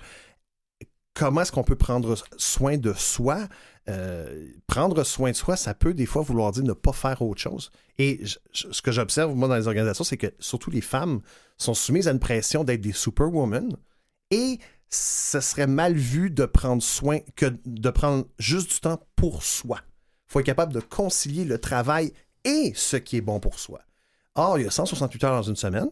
comment est-ce qu'on peut prendre soin de soi? Euh, prendre soin de soi, ça peut des fois vouloir dire ne pas faire autre chose. Et ce que j'observe, moi, dans les organisations, c'est que surtout les femmes sont soumises à une pression d'être des superwomen et ce serait mal vu de prendre soin que de prendre juste du temps pour soi. Il faut être capable de concilier le travail et ce qui est bon pour soi. Or, il y a 168 heures dans une semaine,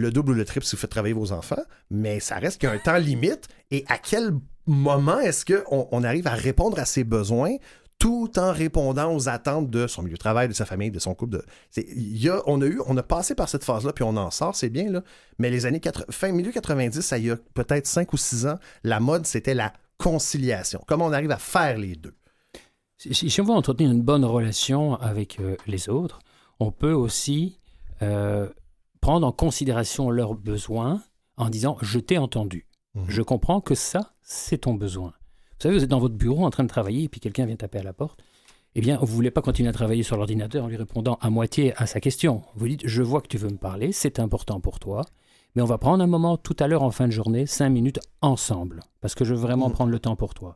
le double ou le triple si vous faites travailler vos enfants, mais ça reste qu'il y a un temps limite. Et à quel moment est-ce qu'on on arrive à répondre à ses besoins tout en répondant aux attentes de son milieu de travail, de sa famille, de son couple. De... y a, on a eu, on a passé par cette phase-là, puis on en sort, c'est bien. Mais les années 80, fin milieu 90, ça y a peut-être 5 ou 6 ans, la mode, c'était la conciliation. Comment on arrive à faire les deux? Si on veut entretenir une bonne relation avec euh, les autres, on peut aussi euh, prendre en considération leurs besoins en disant je t'ai entendu. Mhm. Je comprends que ça, c'est ton besoin. Vous savez, vous êtes dans votre bureau en train de travailler et puis quelqu'un vient taper à la porte. Eh bien, vous ne voulez pas continuer à travailler sur l'ordinateur en lui répondant à moitié à sa question. Vous dites je vois que tu veux me parler, c'est important pour toi, mais on va prendre un moment tout à l'heure en fin de journée, cinq minutes ensemble, parce que je veux vraiment Mhm. prendre le temps pour toi.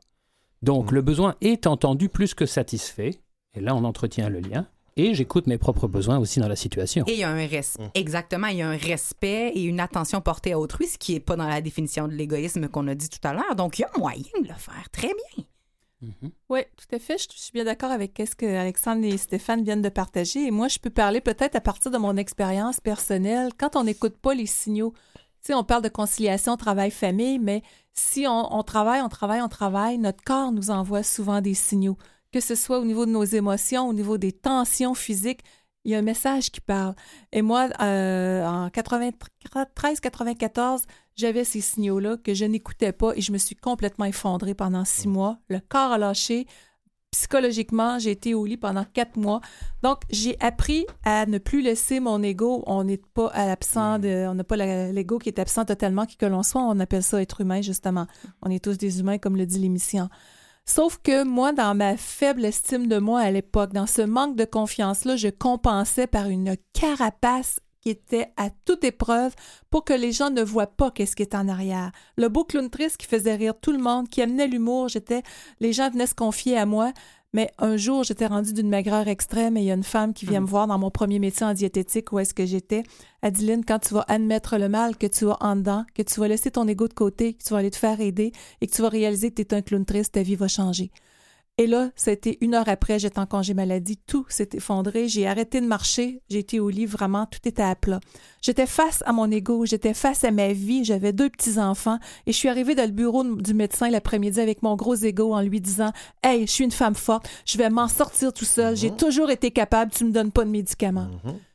Donc, le besoin est entendu plus que satisfait. Et là, on entretient le lien. Et j'écoute mes propres besoin aussi dans la situation. Et il y a un respect. Exactement, il y a un respect et une attention portée à autrui, ce qui n'est pas dans la définition de l'égoïsme qu'on a dit tout à l'heure. Donc, il y a moyen de le faire. Très bien. Oui, tout à fait. Je, je suis bien d'accord avec ce que Alexandre et Stéphane viennent de partager. Et moi, je peux parler peut-être à partir de mon expérience personnelle. Quand on n'écoute pas les signaux, tu sais, on parle de conciliation travail-famille, mais si on, on travaille, on travaille, on travaille, notre corps nous envoie souvent des signaux, que ce soit au niveau de nos émotions, au niveau des tensions physiques. Il y a un message qui parle. Et moi, euh, en 93-94, j'avais ces signaux-là que je n'écoutais pas et je me suis complètement effondrée pendant six mois. Le corps a lâché. Psychologiquement, j'ai été au lit pendant quatre mois. Donc, j'ai appris à ne plus laisser mon ego. On n'est pas à l'absent de, on n'a pas l'ego qui est absent totalement, qui que l'on soit. On appelle ça être humain, justement. On est tous des humains, comme le dit l'émission. Sauf que moi, dans ma faible estime de moi à l'époque, dans ce manque de confiance-là, je compensais par une carapace qui était à toute épreuve pour que les gens ne voient pas qu'est-ce qui est en arrière. Le beau clown triste qui faisait rire tout le monde, qui amenait l'humour, j'étais, les gens venaient se confier à moi. Mais un jour, j'étais rendue d'une maigreur extrême et il y a une femme qui vient me voir dans mon premier métier en diététique où est-ce que j'étais. Adeline, quand tu vas admettre le mal que tu as en dedans, que tu vas laisser ton ego de côté, que tu vas aller te faire aider et que tu vas réaliser que tu es un clown triste, ta vie va changer. Et là, c'était une heure après, j'étais en congé maladie, tout s'est effondré, j'ai arrêté de marcher, j'ai été au lit, vraiment, tout était à plat. J'étais face à mon ego, j'étais face à ma vie, j'avais deux petits-enfants, et je suis arrivée dans le bureau du médecin l'après-midi avec mon gros ego en lui disant « Hey, je suis une femme forte, je vais m'en sortir tout seul, j'ai toujours été capable, tu me donnes pas de médicaments.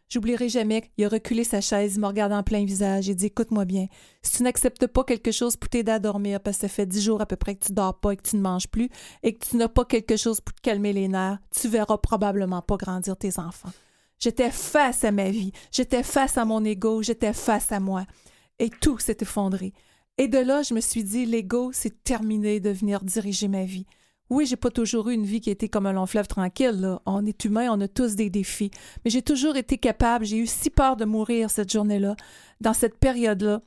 J'oublierai jamais, il a reculé sa chaise, il m'a regardé en plein visage et dit Écoute-moi bien, si tu n'acceptes pas quelque chose pour t'aider à dormir, parce que ça fait dix jours à peu près que tu dors pas et que tu ne manges plus, et que tu n'as pas quelque chose pour te calmer les nerfs, tu verras probablement pas grandir tes enfants. J'étais face à ma vie, j'étais face à mon ego, j'étais face à moi. Et tout s'est effondré. Et de là, je me suis dit, l'ego, c'est terminé de venir diriger ma vie. Oui, j'ai pas toujours eu une vie qui était comme un long fleuve tranquille. On est humain, on a tous des défis. Mais j'ai toujours été capable, j'ai eu si peur de mourir cette journée-là, dans cette période-là,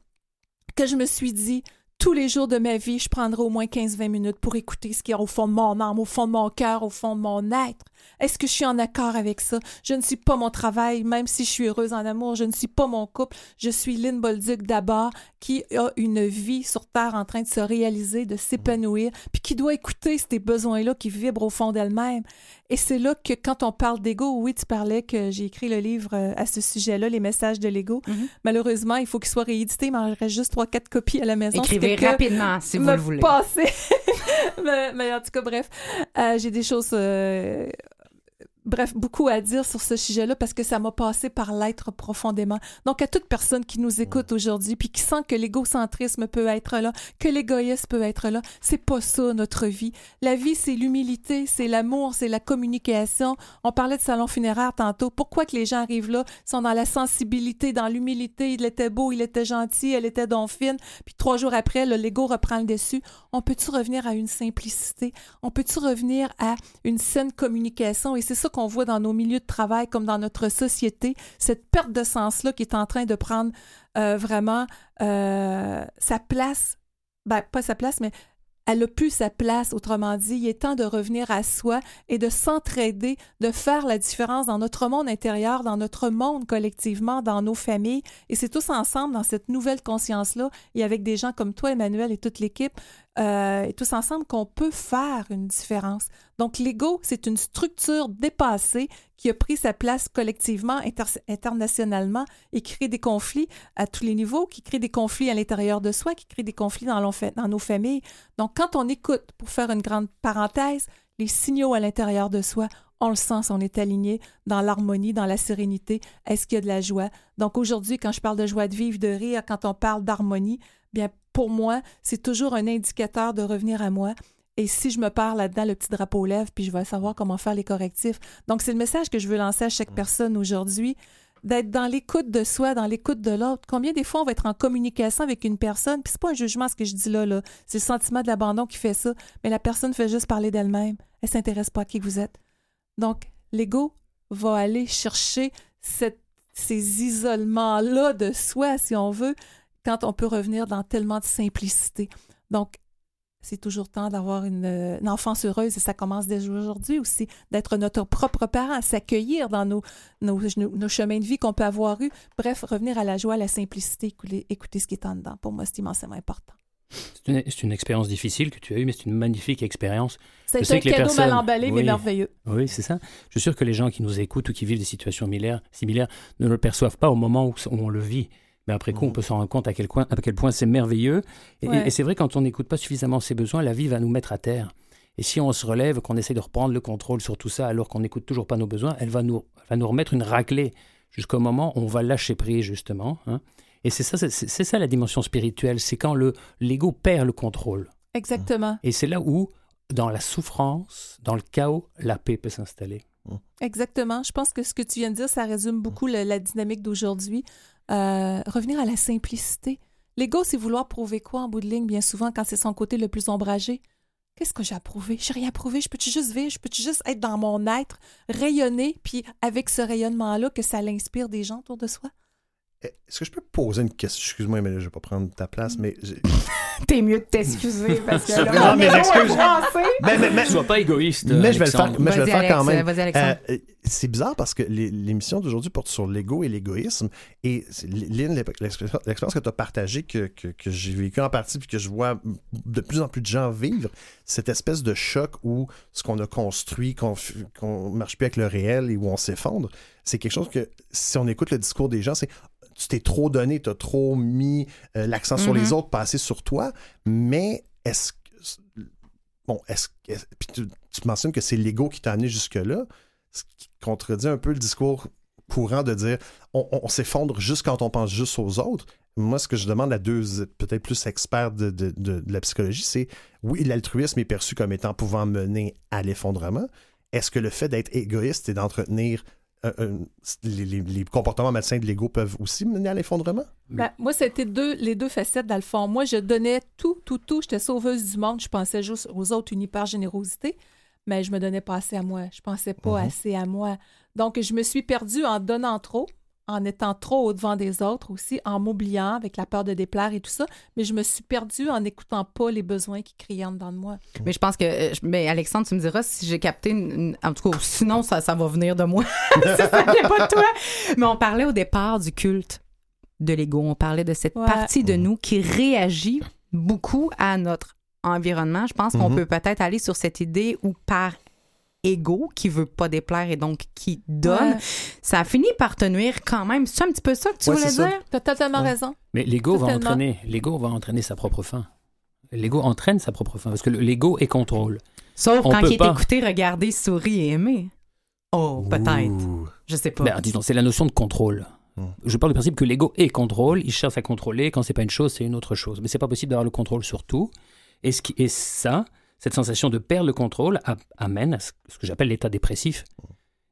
que je me suis dit, tous les jours de ma vie, je prendrai au moins 15-20 minutes pour écouter ce qu'il y a au fond de mon âme, au fond de mon cœur, au fond de mon être. Est-ce que je suis en accord avec ça? Je ne suis pas mon travail, même si je suis heureuse en amour. Je ne suis pas mon couple. Je suis Lynn Bolduc d'abord, qui a une vie sur Terre en train de se réaliser, de s'épanouir, puis qui doit écouter ces besoins-là qui vibrent au fond d'elle-même. Et c'est là que quand on parle d'ego, oui, tu parlais que j'ai écrit le livre euh, à ce sujet-là, Les messages de l'ego. Mhm. Malheureusement, il faut qu'il soit réédité, mais il reste juste trois, quatre copies à la maison. Écrivez rapidement si vous me le voulez. passer. mais, mais en tout cas, bref, euh, j'ai des choses. euh, Bref, beaucoup à dire sur ce sujet-là parce que ça m'a passé par l'être profondément. Donc, à toute personne qui nous écoute aujourd'hui puis qui sent que l'égocentrisme peut être là, que l'égoïsme peut être là, c'est pas ça notre vie. La vie, c'est l'humilité, c'est l'amour, c'est la communication. On parlait de salon funéraire tantôt. Pourquoi que les gens arrivent là, sont dans la sensibilité, dans l'humilité, il était beau, il était gentil, elle était donc fine, puis trois jours après, le l'ego reprend le dessus. On peut-tu revenir à une simplicité? On peut-tu revenir à une saine communication? Et c'est ça qu'on voit dans nos milieux de travail comme dans notre société, cette perte de sens-là qui est en train de prendre euh, vraiment euh, sa place, ben, pas sa place, mais elle a plus sa place, autrement dit. Il est temps de revenir à soi et de s'entraider, de faire la différence dans notre monde intérieur, dans notre monde collectivement, dans nos familles. Et c'est tous ensemble, dans cette nouvelle conscience-là, et avec des gens comme toi, Emmanuel, et toute l'équipe, euh, et tous ensemble, qu'on peut faire une différence. Donc, l'ego, c'est une structure dépassée qui a pris sa place collectivement, inter- internationalement, et qui crée des conflits à tous les niveaux, qui crée des conflits à l'intérieur de soi, qui crée des conflits dans, dans nos familles. Donc, quand on écoute, pour faire une grande parenthèse, les signaux à l'intérieur de soi, on le sent on est aligné dans l'harmonie, dans la sérénité. Est-ce qu'il y a de la joie? Donc aujourd'hui, quand je parle de joie de vivre, de rire, quand on parle d'harmonie, bien pour moi, c'est toujours un indicateur de revenir à moi. Et si je me perds là-dedans, le petit drapeau lève, puis je vais savoir comment faire les correctifs. Donc c'est le message que je veux lancer à chaque personne aujourd'hui d'être dans l'écoute de soi, dans l'écoute de l'autre. Combien des fois on va être en communication avec une personne, puis c'est pas un jugement ce que je dis là, là. c'est le sentiment de l'abandon qui fait ça, mais la personne fait juste parler d'elle-même. Elle s'intéresse pas à qui vous êtes. Donc, l'ego va aller chercher cette- ces isolements-là de soi, si on veut, quand on peut revenir dans tellement de simplicité. Donc, c'est toujours temps d'avoir une, une enfance heureuse et ça commence dès aujourd'hui aussi, d'être notre propre parent, s'accueillir dans nos, nos, nos chemins de vie qu'on peut avoir eus. Bref, revenir à la joie, à la simplicité, écouter, écouter ce qui est en dedans. Pour moi, c'est immensément important. C'est une, expérience difficile que tu as eue, mais c'est une magnifique expérience. C'est sais un les cadeau personnes- mal emballé, mais oui. merveilleux. Oui, c'est ça. Je suis sûr que les gens qui nous écoutent ou qui vivent des situations similaires, similaires ne le perçoivent pas au moment où on le vit. Mais après coup, on peut s'en rendre compte à quel, point, à quel point c'est merveilleux. Et, Ouais. et c'est vrai, quand on n'écoute pas suffisamment ses besoins, la vie va nous mettre à terre. Et si on se relève, qu'on essaie de reprendre le contrôle sur tout ça, alors qu'on n'écoute toujours pas nos besoins, elle va nous, elle va nous remettre une raclée jusqu'au moment où on va lâcher prise, justement. hein. Et c'est ça, c'est- ça la dimension spirituelle, c'est quand le l'ego perd le contrôle. Exactement. Et c'est là où, dans la souffrance, dans le chaos, la paix peut s'installer. Exactement. Je pense que ce que tu viens de dire, ça résume beaucoup la dynamique d'aujourd'hui. Euh, revenir à la simplicité. L'ego, c'est vouloir prouver quoi en bout de ligne, bien souvent, quand c'est son côté le plus ombragé? Qu'est-ce que j'ai à prouver? Je rien à prouver. Je peux-tu juste vivre? Je peux-tu juste être dans mon être, rayonner, puis avec ce rayonnement-là, que ça l'inspire des gens autour de soi? Est-ce que je peux poser une question? Excuse-moi, mais là, je vais pas prendre ta place, mais... T'es mieux de t'excuser parce que là, vraiment on mes est loin excuses. Mais, mais, mais- Sois pas égoïste. mais je vais le faire, mais je vais le faire quand même. vas-y, Alexandre. Euh, c'est bizarre parce que l'émission d'aujourd'hui porte sur l'ego et l'égoïsme. Et Lynn, l'expérience que tu as partagée, que, que, que j'ai vécu en partie, puis que je vois de plus en plus de gens vivre, cette espèce de choc où ce qu'on a construit, qu'on qu'on marche plus avec le réel et où on s'effondre, c'est quelque chose que, si on écoute le discours des gens, c'est tu t'es trop donné, tu as trop mis euh, l'accent sur Mhm. les autres, pas assez sur toi, mais est-ce que. Bon, est-ce que. Puis tu, tu mentionnes que c'est l'ego qui t'a amené jusque-là, ce qui contredit un peu le discours courant de dire on, on- on s'effondre juste quand on pense juste aux autres. Moi, ce que je demande à deux peut-être plus experts de, de- de- de la psychologie, c'est oui, l'altruisme est perçu comme étant pouvant mener à l'effondrement. Est-ce que le fait d'être égoïste et d'entretenir les, les- les comportements malsains de l'ego peuvent aussi mener à l'effondrement? Ben, moi, c'était deux, les deux facettes, dans le fond. Moi, je donnais tout, tout, tout. J'étais sauveuse du monde. Je pensais juste aux autres, une hyper générosité, mais je me donnais pas assez à moi. Je pensais pas Mhm. assez à moi. Donc, je me suis perdue en donnant trop, en étant trop au-devant des autres aussi, en m'oubliant avec la peur de déplaire et tout ça. Mais je me suis perdue en n'écoutant pas les besoins qui criaient en dedans de moi. Mais je pense que. euh, Mais Alexandre, tu me diras si j'ai capté. une- une- En tout cas, sinon, ça, ça va venir de moi. si ça vient pas de toi. Mais on parlait au départ du culte de l'ego. On parlait de cette Ouais. partie de nous qui réagit beaucoup à notre environnement. Je pense qu'on Mhm. peut peut-être aller sur cette idée où par ego, qui veut pas déplaire et donc qui donne, Ouais. ça a fini par te nuire quand même. C'est un petit peu ça que tu Ouais, voulais dire? Tu as totalement Ouais. raison. Mais l'ego va entraîner, l'ego va entraîner sa propre fin. L'ego entraîne sa propre fin parce que le- l'ego est contrôle. Sauf On quand il est pas. écouté, regardé, souri et aimé. Oh, peut-être. Je sais pas. Ben, disons, c'est la notion de contrôle. Hmm. Je parle du principe que l'ego est contrôle, il cherche à contrôler, quand c'est pas une chose, c'est une autre chose. Mais c'est pas possible d'avoir le contrôle sur tout. Et, ce qui, et ça, cette sensation de perdre le contrôle amène à ce, que j'appelle l'état dépressif.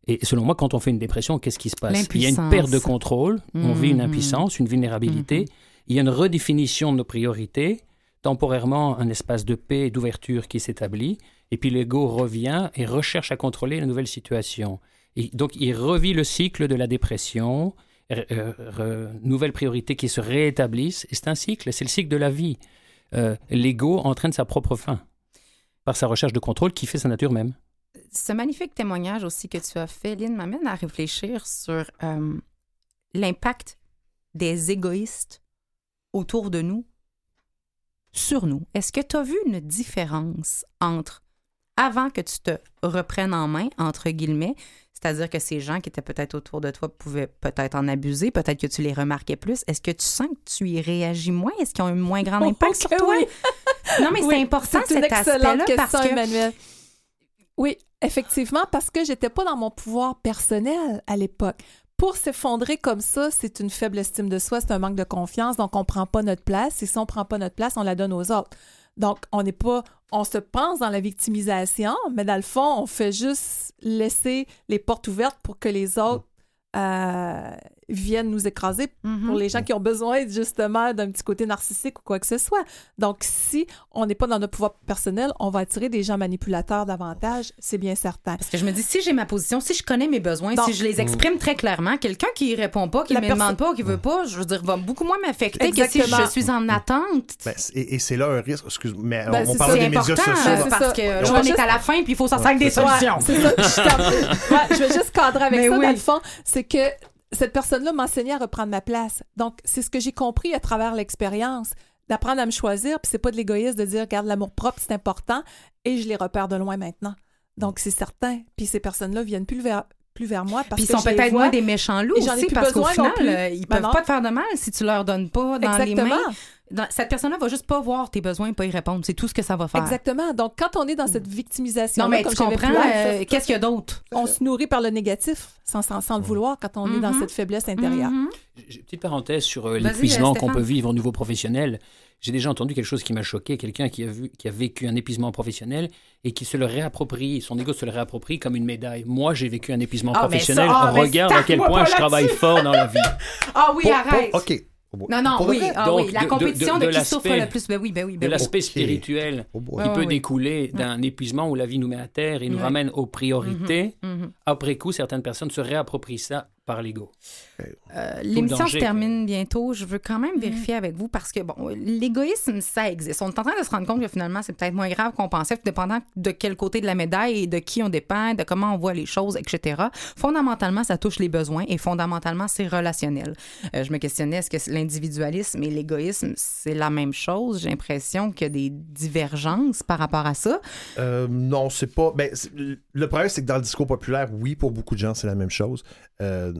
Et selon moi, quand on fait une dépression, qu'est-ce qui se passe? Il y a une perte de contrôle, on vit une Mhm. impuissance, une vulnérabilité, Mhm. il y a une redéfinition de nos priorités, temporairement un espace de paix et d'ouverture qui s'établit, et puis l'ego revient et recherche à contrôler la nouvelle situation. Et donc il revit le cycle de la dépression, euh, nouvelles priorités qui se réétablissent, et c'est un cycle, c'est le cycle de la vie. Euh, l'ego entraîne sa propre fin sa recherche de contrôle qui fait sa nature même. Ce magnifique témoignage aussi que tu as fait, Lynn, m'amène à réfléchir sur euh, l'impact des égoïstes autour de nous sur nous. Est-ce que tu as vu une différence entre avant que tu te reprennes en main, entre guillemets, c'est-à-dire que ces gens qui étaient peut-être autour de toi pouvaient peut-être en abuser, peut-être que tu les remarquais plus. Est-ce que tu sens que tu y réagis moins? Est-ce qu'ils ont un moins grand impact sur toi? oui. Non, mais Oui, c'est important cet aspect-là question, parce que Emmanuel. Oui, effectivement, parce que j'étais pas dans mon pouvoir personnel à l'époque. Pour s'effondrer comme ça, c'est une faible estime de soi, c'est un manque de confiance, donc on prend pas notre place. Et si on prend pas notre place, on la donne aux autres. Donc, on n'est pas, on se pense dans la victimisation, mais dans le fond, on fait juste laisser les portes ouvertes pour que les autres euh, viennent nous écraser Mhm. pour les gens qui ont besoin justement d'un petit côté narcissique ou quoi que ce soit. Donc, si on n'est pas dans notre pouvoir personnel, on va attirer des gens manipulateurs davantage, c'est bien certain. Parce que je me dis, si j'ai ma position, si je connais mes besoins, Donc- si je les exprime très clairement, quelqu'un qui répond pas, qui La me demande pas, qui veut pas, je veux dire, va beaucoup moins m'affecter que si je suis en attente. Ben, et et c'est là un risque. Excuse, mais Ben, on, on parle des C'est médias important sociaux. Ben, parce que Je on est juste- à la fin puis il faut sortir avec des solutions. Ouais. Je, Ouais, je vais juste cadrer avec Mais ça, oui. dans le fond. C'est que cette personne-là m'enseignait à reprendre ma place. Donc, c'est ce que j'ai compris à travers l'expérience, d'apprendre à me choisir. Puis c'est pas de l'égoïsme de dire, regarde, l'amour propre, c'est important. Et je les repère de loin maintenant. Donc, c'est certain. Puis ces personnes-là viennent plus vers, plus vers moi parce Puis ils que sont je les peut-être moins des méchants loups Et j'en ai aussi plus parce qu'au final, plus. euh, ils Ben peuvent non. pas te faire de mal si tu leur donnes pas dans les Exactement. mains. Dans- cette personne-là va juste pas voir tes besoins et pas y répondre. C'est tout ce que ça va faire. Exactement. Donc, quand on est dans cette victimisation Non, mais comme tu comprends, euh, qu'est-ce qu'il y a d'autre? on se nourrit par le négatif sans, sans, sans le vouloir quand on est dans Mhm. cette faiblesse intérieure. Mhm. J'ai une petite parenthèse sur euh, l'épuisement qu'on peut vivre au niveau professionnel. J'ai déjà entendu quelque chose qui m'a choqué, quelqu'un qui a vu, qui a vécu un épuisement professionnel et qui se le réapproprie, son ego se le réapproprie comme une médaille. Moi, j'ai vécu un épuisement Ah, professionnel. ça, ah, Regarde à quel point je travaille fort dans la vie. Ah oui, Pour- arrête. pour- OK. Non, non, de oui, ah Donc, oui, la de- de- compétition de, de qui souffre le plus. Ben oui, ben oui, De ben oui. l'aspect spirituel Oh qui peut découler d'un épuisement où la vie nous met à terre et nous ramène aux priorités. Mhm. Après coup, certaines personnes se réapproprient ça par l'ego. Euh, L'émission se termine bientôt. Je veux quand même Mm. vérifier avec vous parce que, bon, l'égoïsme, ça existe. On est en train de se rendre compte que finalement, c'est peut-être moins grave qu'on pensait, tout dépendant de quel côté de la médaille et de qui on dépend, de comment on voit les choses, etc. Fondamentalement, ça touche les besoins et fondamentalement, c'est relationnel. Euh, je me questionnais, est-ce que l'individualisme et l'égoïsme, c'est la même chose? J'ai l'impression qu'il y a des divergences par rapport à ça. Euh, non, c'est pas. Ben, le problème, c'est que dans le discours populaire, oui, pour beaucoup de gens, c'est la même chose. Euh,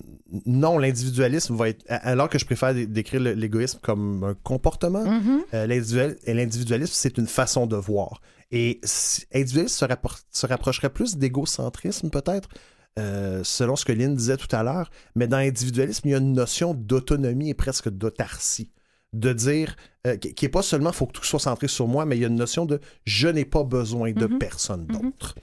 non, l'individualisme va être. Alors que je préfère dé- décrire l'égoïsme comme un comportement, l'individual- et l'individualisme, c'est une façon de voir. Et individualisme se, rapprocherait plus d'égocentrisme, peut-être, euh, selon ce que Lynn disait tout à l'heure. Mais dans l'individualisme, il y a une notion d'autonomie et presque d'autarcie. De dire, euh, qui qui est pas seulement faut que tout soit centré sur moi, mais il y a une notion de je n'ai pas besoin de Mhm. personne d'autre.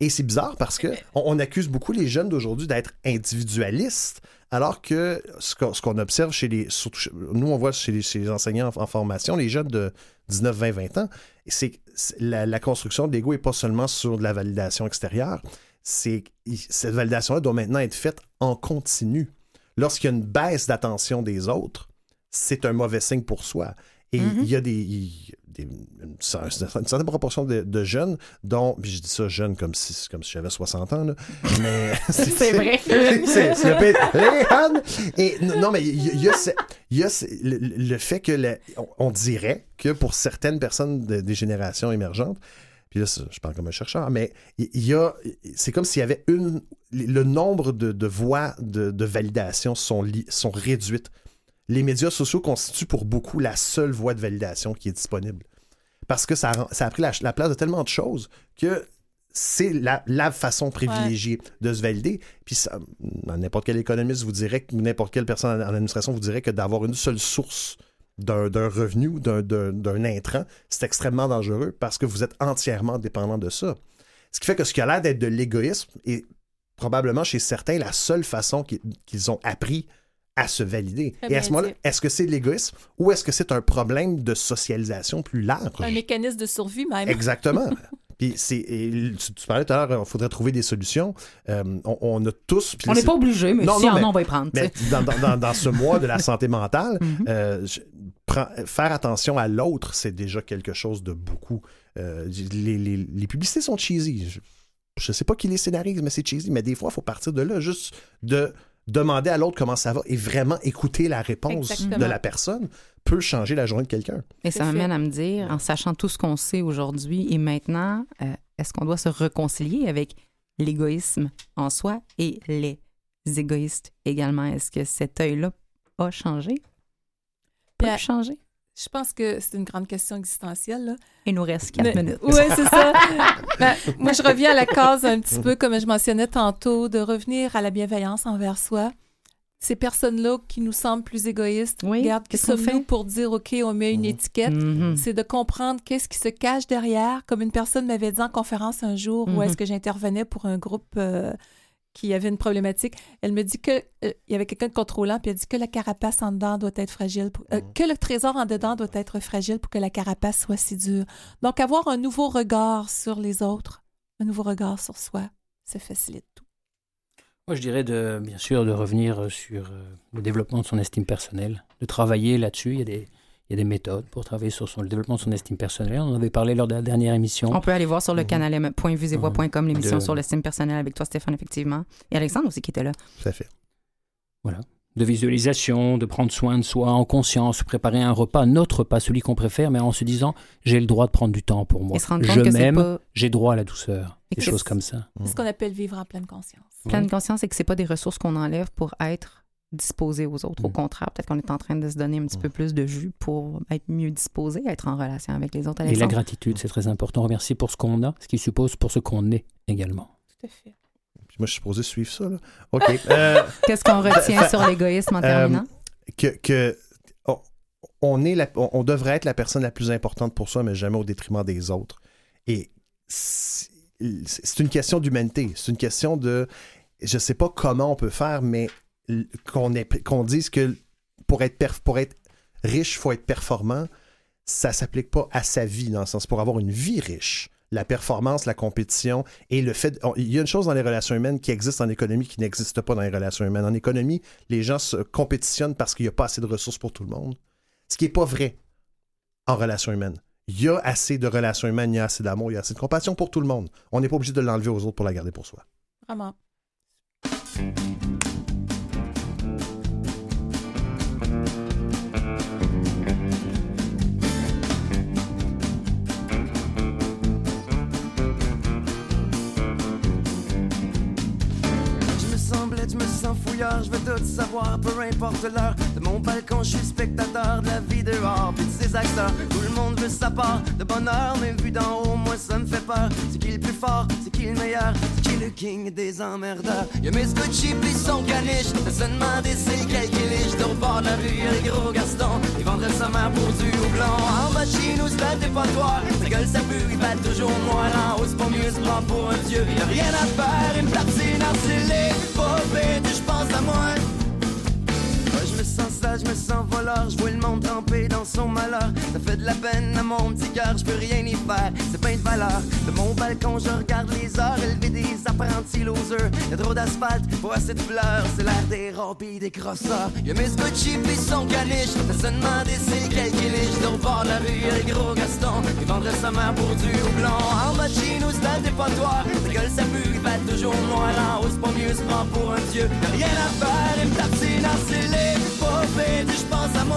Et c'est bizarre parce que on, on accuse beaucoup les jeunes d'aujourd'hui d'être individualistes, alors que ce qu'on ce qu'on observe chez les. Surtout, nous, on voit chez les, chez les enseignants en, en formation, les jeunes de 19, 20, 20 ans, c'est que c'est- la, la construction de l'ego n'est pas seulement sur de la validation extérieure, c'est cette validation-là doit maintenant être faite en continu. Lorsqu'il y a une baisse d'attention des autres, c'est un mauvais signe pour soi. Et Mhm. il y a des, une, cer- une certaine proportion de, de jeunes, dont, puis je dis ça jeune comme si, comme si j'avais 60 ans, là, mais C'est vrai. c'est- non, mais il y, a- y a, y le, le fait que on, on dirait que pour certaines personnes de- des générations émergentes, puis là, je parle comme un chercheur, mais il il y a, c'est comme s'il y avait une, le nombre de, de voies de, de validation sont, li- sont réduites. Les médias sociaux constituent pour beaucoup la seule voie de validation qui est disponible. Parce que ça, a pris la, la place de tellement de choses que c'est la, la façon privilégiée de se valider. Puis ça, n'importe quel économiste vous dirait, que- n'importe quelle personne en, administration vous dirait que d'avoir une seule source d'un revenu ou d'un- intrant, c'est extrêmement dangereux parce que vous êtes entièrement dépendant de ça. Ce qui fait que ce qui a l'air d'être de l'égoïsme est probablement chez certains la seule façon qu'ils qu'ils ont appris à se valider. Et à ce moment-là, est-ce que c'est de l'égoïsme ou est-ce que c'est un problème de socialisation plus large? Un mécanisme de survie même. Exactement. Puis c'est, tu, tu parlais tout à l'heure, il faudrait trouver des solutions. Euh, on, on a tous. On n'est pas obligé, mais Non, si non, en mais- on va y prendre. mais dans, dans- dans- dans ce mois de la santé mentale, Mhm. euh, je- prends- faire attention à l'autre, c'est déjà quelque chose de beaucoup. Euh, les, les- les publicités sont cheesy. Je, je sais pas qui les scénarise, mais c'est cheesy. Mais des fois, il faut partir de là, juste de demander à l'autre comment ça va et vraiment écouter la réponse Exactement. de la personne peut changer la journée de quelqu'un. Et ça m'amène à me dire, en sachant tout ce qu'on sait aujourd'hui et maintenant, euh, est-ce qu'on doit se réconcilier avec l'égoïsme en soi et les égoïstes également? Est-ce que cet œil-là a changé? Peut changer? Je pense que c'est une grande question existentielle. Là. Il nous reste quatre Mais- minutes. Oui, c'est ça. Ben, moi, je reviens à la case un petit peu, comme je mentionnais tantôt, de revenir à la bienveillance envers soi. Ces personnes-là qui nous semblent plus égoïstes, Oui, regarde, qui sommes-nous fait? pour dire, OK, on met une étiquette? Mhm. C'est de comprendre qu'est-ce qui se cache derrière. Comme une personne m'avait dit en conférence un jour où Mhm. est-ce que j'intervenais pour un groupe euh, qui avait une problématique. Elle me dit que euh, il y avait quelqu'un de contrôlant, puis elle dit que la carapace en dedans doit être fragile, pour- euh, que le trésor en dedans doit être fragile pour que la carapace soit si dure. Donc avoir un nouveau regard sur les autres, un nouveau regard sur soi, ça facilite tout. Moi, je dirais de, bien sûr de revenir sur euh, le développement de son estime personnelle, de travailler là-dessus. Il y a des, il y a des méthodes pour travailler sur son, le développement de son estime personnelle. On en avait parlé lors de la dernière émission. On peut aller voir sur le Mhm. canal m.vusevoix.com l'émission De- sur l'estime personnelle avec toi, Stéphane, effectivement. Et Alexandre aussi qui était là. Tout à fait. de visualisation, de prendre soin de soi en conscience, préparer un repas, notre repas, celui qu'on préfère, mais en se disant j'ai le droit de prendre du temps pour moi. Et se rendre Je compte que c'est m'aime, pas j'ai droit à la douceur. Et Des choses comme ça. C'est ce qu'on appelle vivre en pleine conscience. pleine conscience et que c'est pas des ressources qu'on enlève pour être disposé aux autres. Au Mm. contraire, peut-être qu'on est en train de se donner un petit Mm. peu plus de jus pour être mieux disposé, être en relation avec les autres. Et la gratitude, c'est très important. Remercier pour ce qu'on a, ce qui suppose pour ce qu'on est également. Tout à fait. Puis moi, je suis supposé suivre ça. Là. OK. Euh, Qu'est-ce qu'on retient sur l'égoïsme en terminant? que, que on, on est la- on, on devrait être la personne la plus importante pour soi, mais jamais au détriment des autres. Et c'est une question d'humanité. C'est une question de. Je sais pas comment on peut faire, mais qu'on dise que pour être, riche, il faut être performant, ça s'applique pas à sa vie, dans le sens pour avoir une vie riche. la performance, la compétition et le fait. Il y a une chose dans les relations humaines qui existe en économie qui n'existe pas dans les relations humaines. En économie, les gens se compétitionnent parce qu'il n'y a pas assez de ressources pour tout le monde. Ce qui n'est pas vrai en relations humaines. Il y a assez de relations humaines, il y a assez d'amour, il y a assez de compassion pour tout le monde. On n'est pas obligé de l'enlever aux autres pour la garder pour soi. Vraiment. Je veux tout savoir, peu importe l'heure. De mon balcon, je suis spectateur de la vie dehors, puis de ses acteurs. Tout le monde veut sa part de bonheur, mais vu d'en haut, moi ça me fait peur. C'est qui le plus fort, c'est qui le meilleur, c'est qui le king des emmerdeurs. Y'a mes scotchy pis son caniche, de se demander c'est lequel qui liche. Au bord de la rue, y'a les gros Gaston, ils vendraient sa mère pour du houblon. En de chez nous, c'est un dépotoir, sa gueule ça pue, il va toujours noir. En haut, c'est pas mieux, se prend pour un dieu. Y'a rien à faire, une platine harcelée, pas bête, je pense à moi. Ouais, je me sens me voleur, je vois le monde trempé dans son malheur. Ça fait de la peine à mon petit cœur, je peux rien y faire, c'est pas de valeur. De mon balcon, je regarde les heures élever des apprentis losers. Y'a trop d'asphalte pour assez de fleurs, c'est l'air des pis des crosseurs. Y'a mes scotchy pis son caniche, demander c'est quel qui liche. Dans le bord de la rue, y'a gros Gaston, ils vendraient sa mère pour du houblon. En bas de chez nous, c'est un dépotoir, sa gueule ça pue, va toujours noir. En haut, c'est pas mieux, se prend pour un dieu. Y'a rien à faire, une platine harcelée, pas à moi.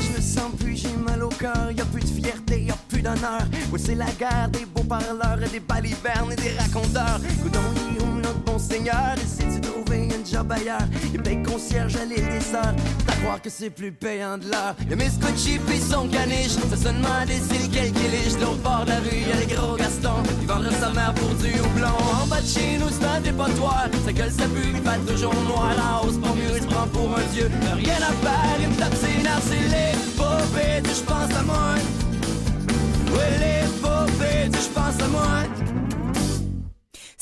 Je me sens plus, j'ai mal au cœur, y a plus de fierté, y a plus d'honneur. Oui, c'est la guerre des beaux parleurs des balivernes et des raconteurs. Notre seigneur? Essaie de trouver un job ailleurs. Il paye concierge à l'île des sœurs. À croire que c'est plus payant de l'heure. Y'a mes scotchy pis son caniche. C'est lequel qui liche. De l'autre bord de la rue, y'a les gros Gaston. Ils vendront sa mère pour du houblon. En bas de chez nous, c'est un dépotoir. Sa gueule, ça pue, il va toujours noir. En hausse, pas mieux, il se prend pour un dieu. Rien à faire, il me tape ses nerfs, c'est pauvres, je pense à moi. Oui, pauvres, je pense à moi.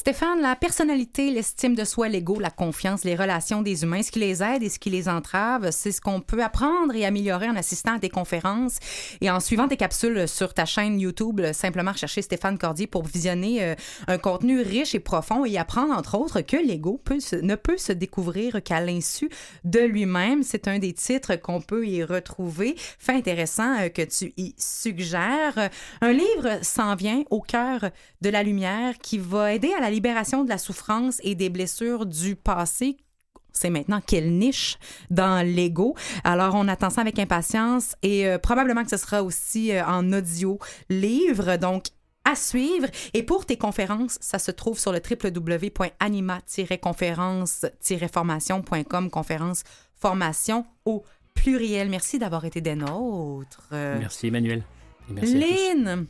Stéphane, la personnalité, l'estime de soi, l'ego, la confiance, les relations des humains, ce qui les aide et ce qui les entrave, c'est ce qu'on peut apprendre et améliorer en assistant à des conférences et en suivant tes capsules sur ta chaîne YouTube. Simplement rechercher Stéphane Cordier pour visionner euh, un contenu riche et profond et apprendre, entre autres, que l'ego ne peut se découvrir qu'à l'insu de lui-même. C'est un des titres qu'on peut y retrouver. Fait intéressant euh, que tu y suggères. Un livre s'en vient au cœur de la lumière qui va aider à la libération de la souffrance et des blessures du passé c'est maintenant quelle niche dans l'ego. Alors, on attend ça avec impatience et euh, probablement que ce sera aussi euh, en audio livre. Donc, à suivre. Et pour tes conférences, ça se trouve sur le www.anima-conférence-formation.com, conférence formation au pluriel. Merci d'avoir été des nôtres. Merci Emmanuel. Et merci à tous.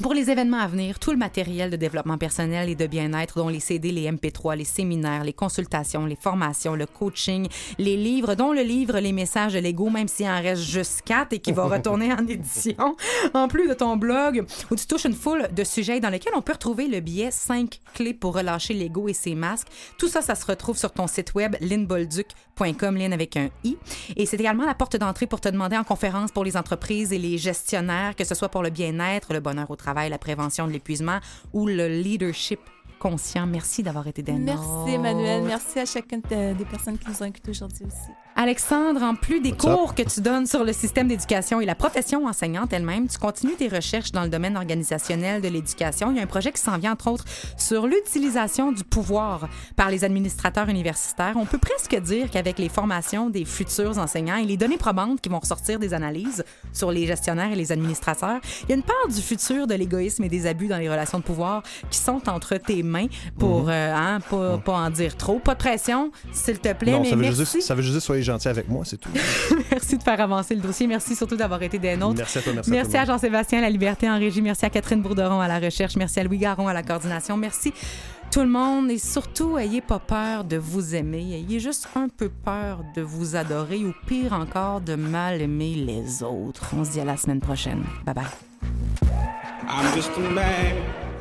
Pour les événements à venir, tout le matériel de développement personnel et de bien-être, dont les CD, les MP3, les séminaires, les consultations, les formations, le coaching, les livres, dont le livre Les messages de l'ego, même s'il en reste juste quatre et qui va retourner en édition, en plus de ton blog, où tu touches une foule de sujets dans lesquels on peut retrouver le billet 5 clés pour relâcher l'ego et ses masques. Tout ça, ça se retrouve sur ton site web linbolduc.com, Lynn avec un i. Et c'est également la porte d'entrée pour te demander en conférence pour les entreprises et les gestionnaires, que ce soit pour le bien-être, le bonheur au travail, la prévention de l'épuisement ou le leadership conscient. Merci d'avoir été des Merci. Emmanuel. Merci à chacune de- des personnes qui nous ont écoutés aujourd'hui aussi. Alexandre, en plus des What's cours que tu donnes sur le système d'éducation et la profession enseignante elle-même, tu continues tes recherches dans le domaine organisationnel de l'éducation. Il y a un projet qui s'en vient, entre autres, sur l'utilisation du pouvoir par les administrateurs universitaires. On peut presque dire qu'avec les formations des futurs enseignants et les données probantes qui vont ressortir des analyses sur les gestionnaires et les administrateurs, il y a une part du futur de l'égoïsme et des abus dans les relations de pouvoir qui sont entre tes mains pour Mhm. euh, hein, pas, pas en dire trop. Pas de pression, s'il te plaît, non, mais ça veut, merci. juste ça veut juste soyez gentil avec moi, c'est tout. Merci de faire avancer le dossier. Merci surtout d'avoir été des nôtres. Merci à toi, merci, Merci à. Jean-Sébastien La Liberté en régie. Merci à Catherine Bourderon à la recherche. Merci à Louis Garon à la coordination. Merci tout le monde et surtout, ayez pas peur de vous aimer. Ayez juste un peu peur de vous adorer ou pire encore, de mal aimer les autres. On se dit à la semaine prochaine. Bye bye. I'm just a man.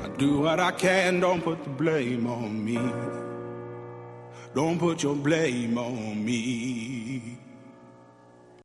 I do what I can. Don't put the blame on me. Don't put your blame on me.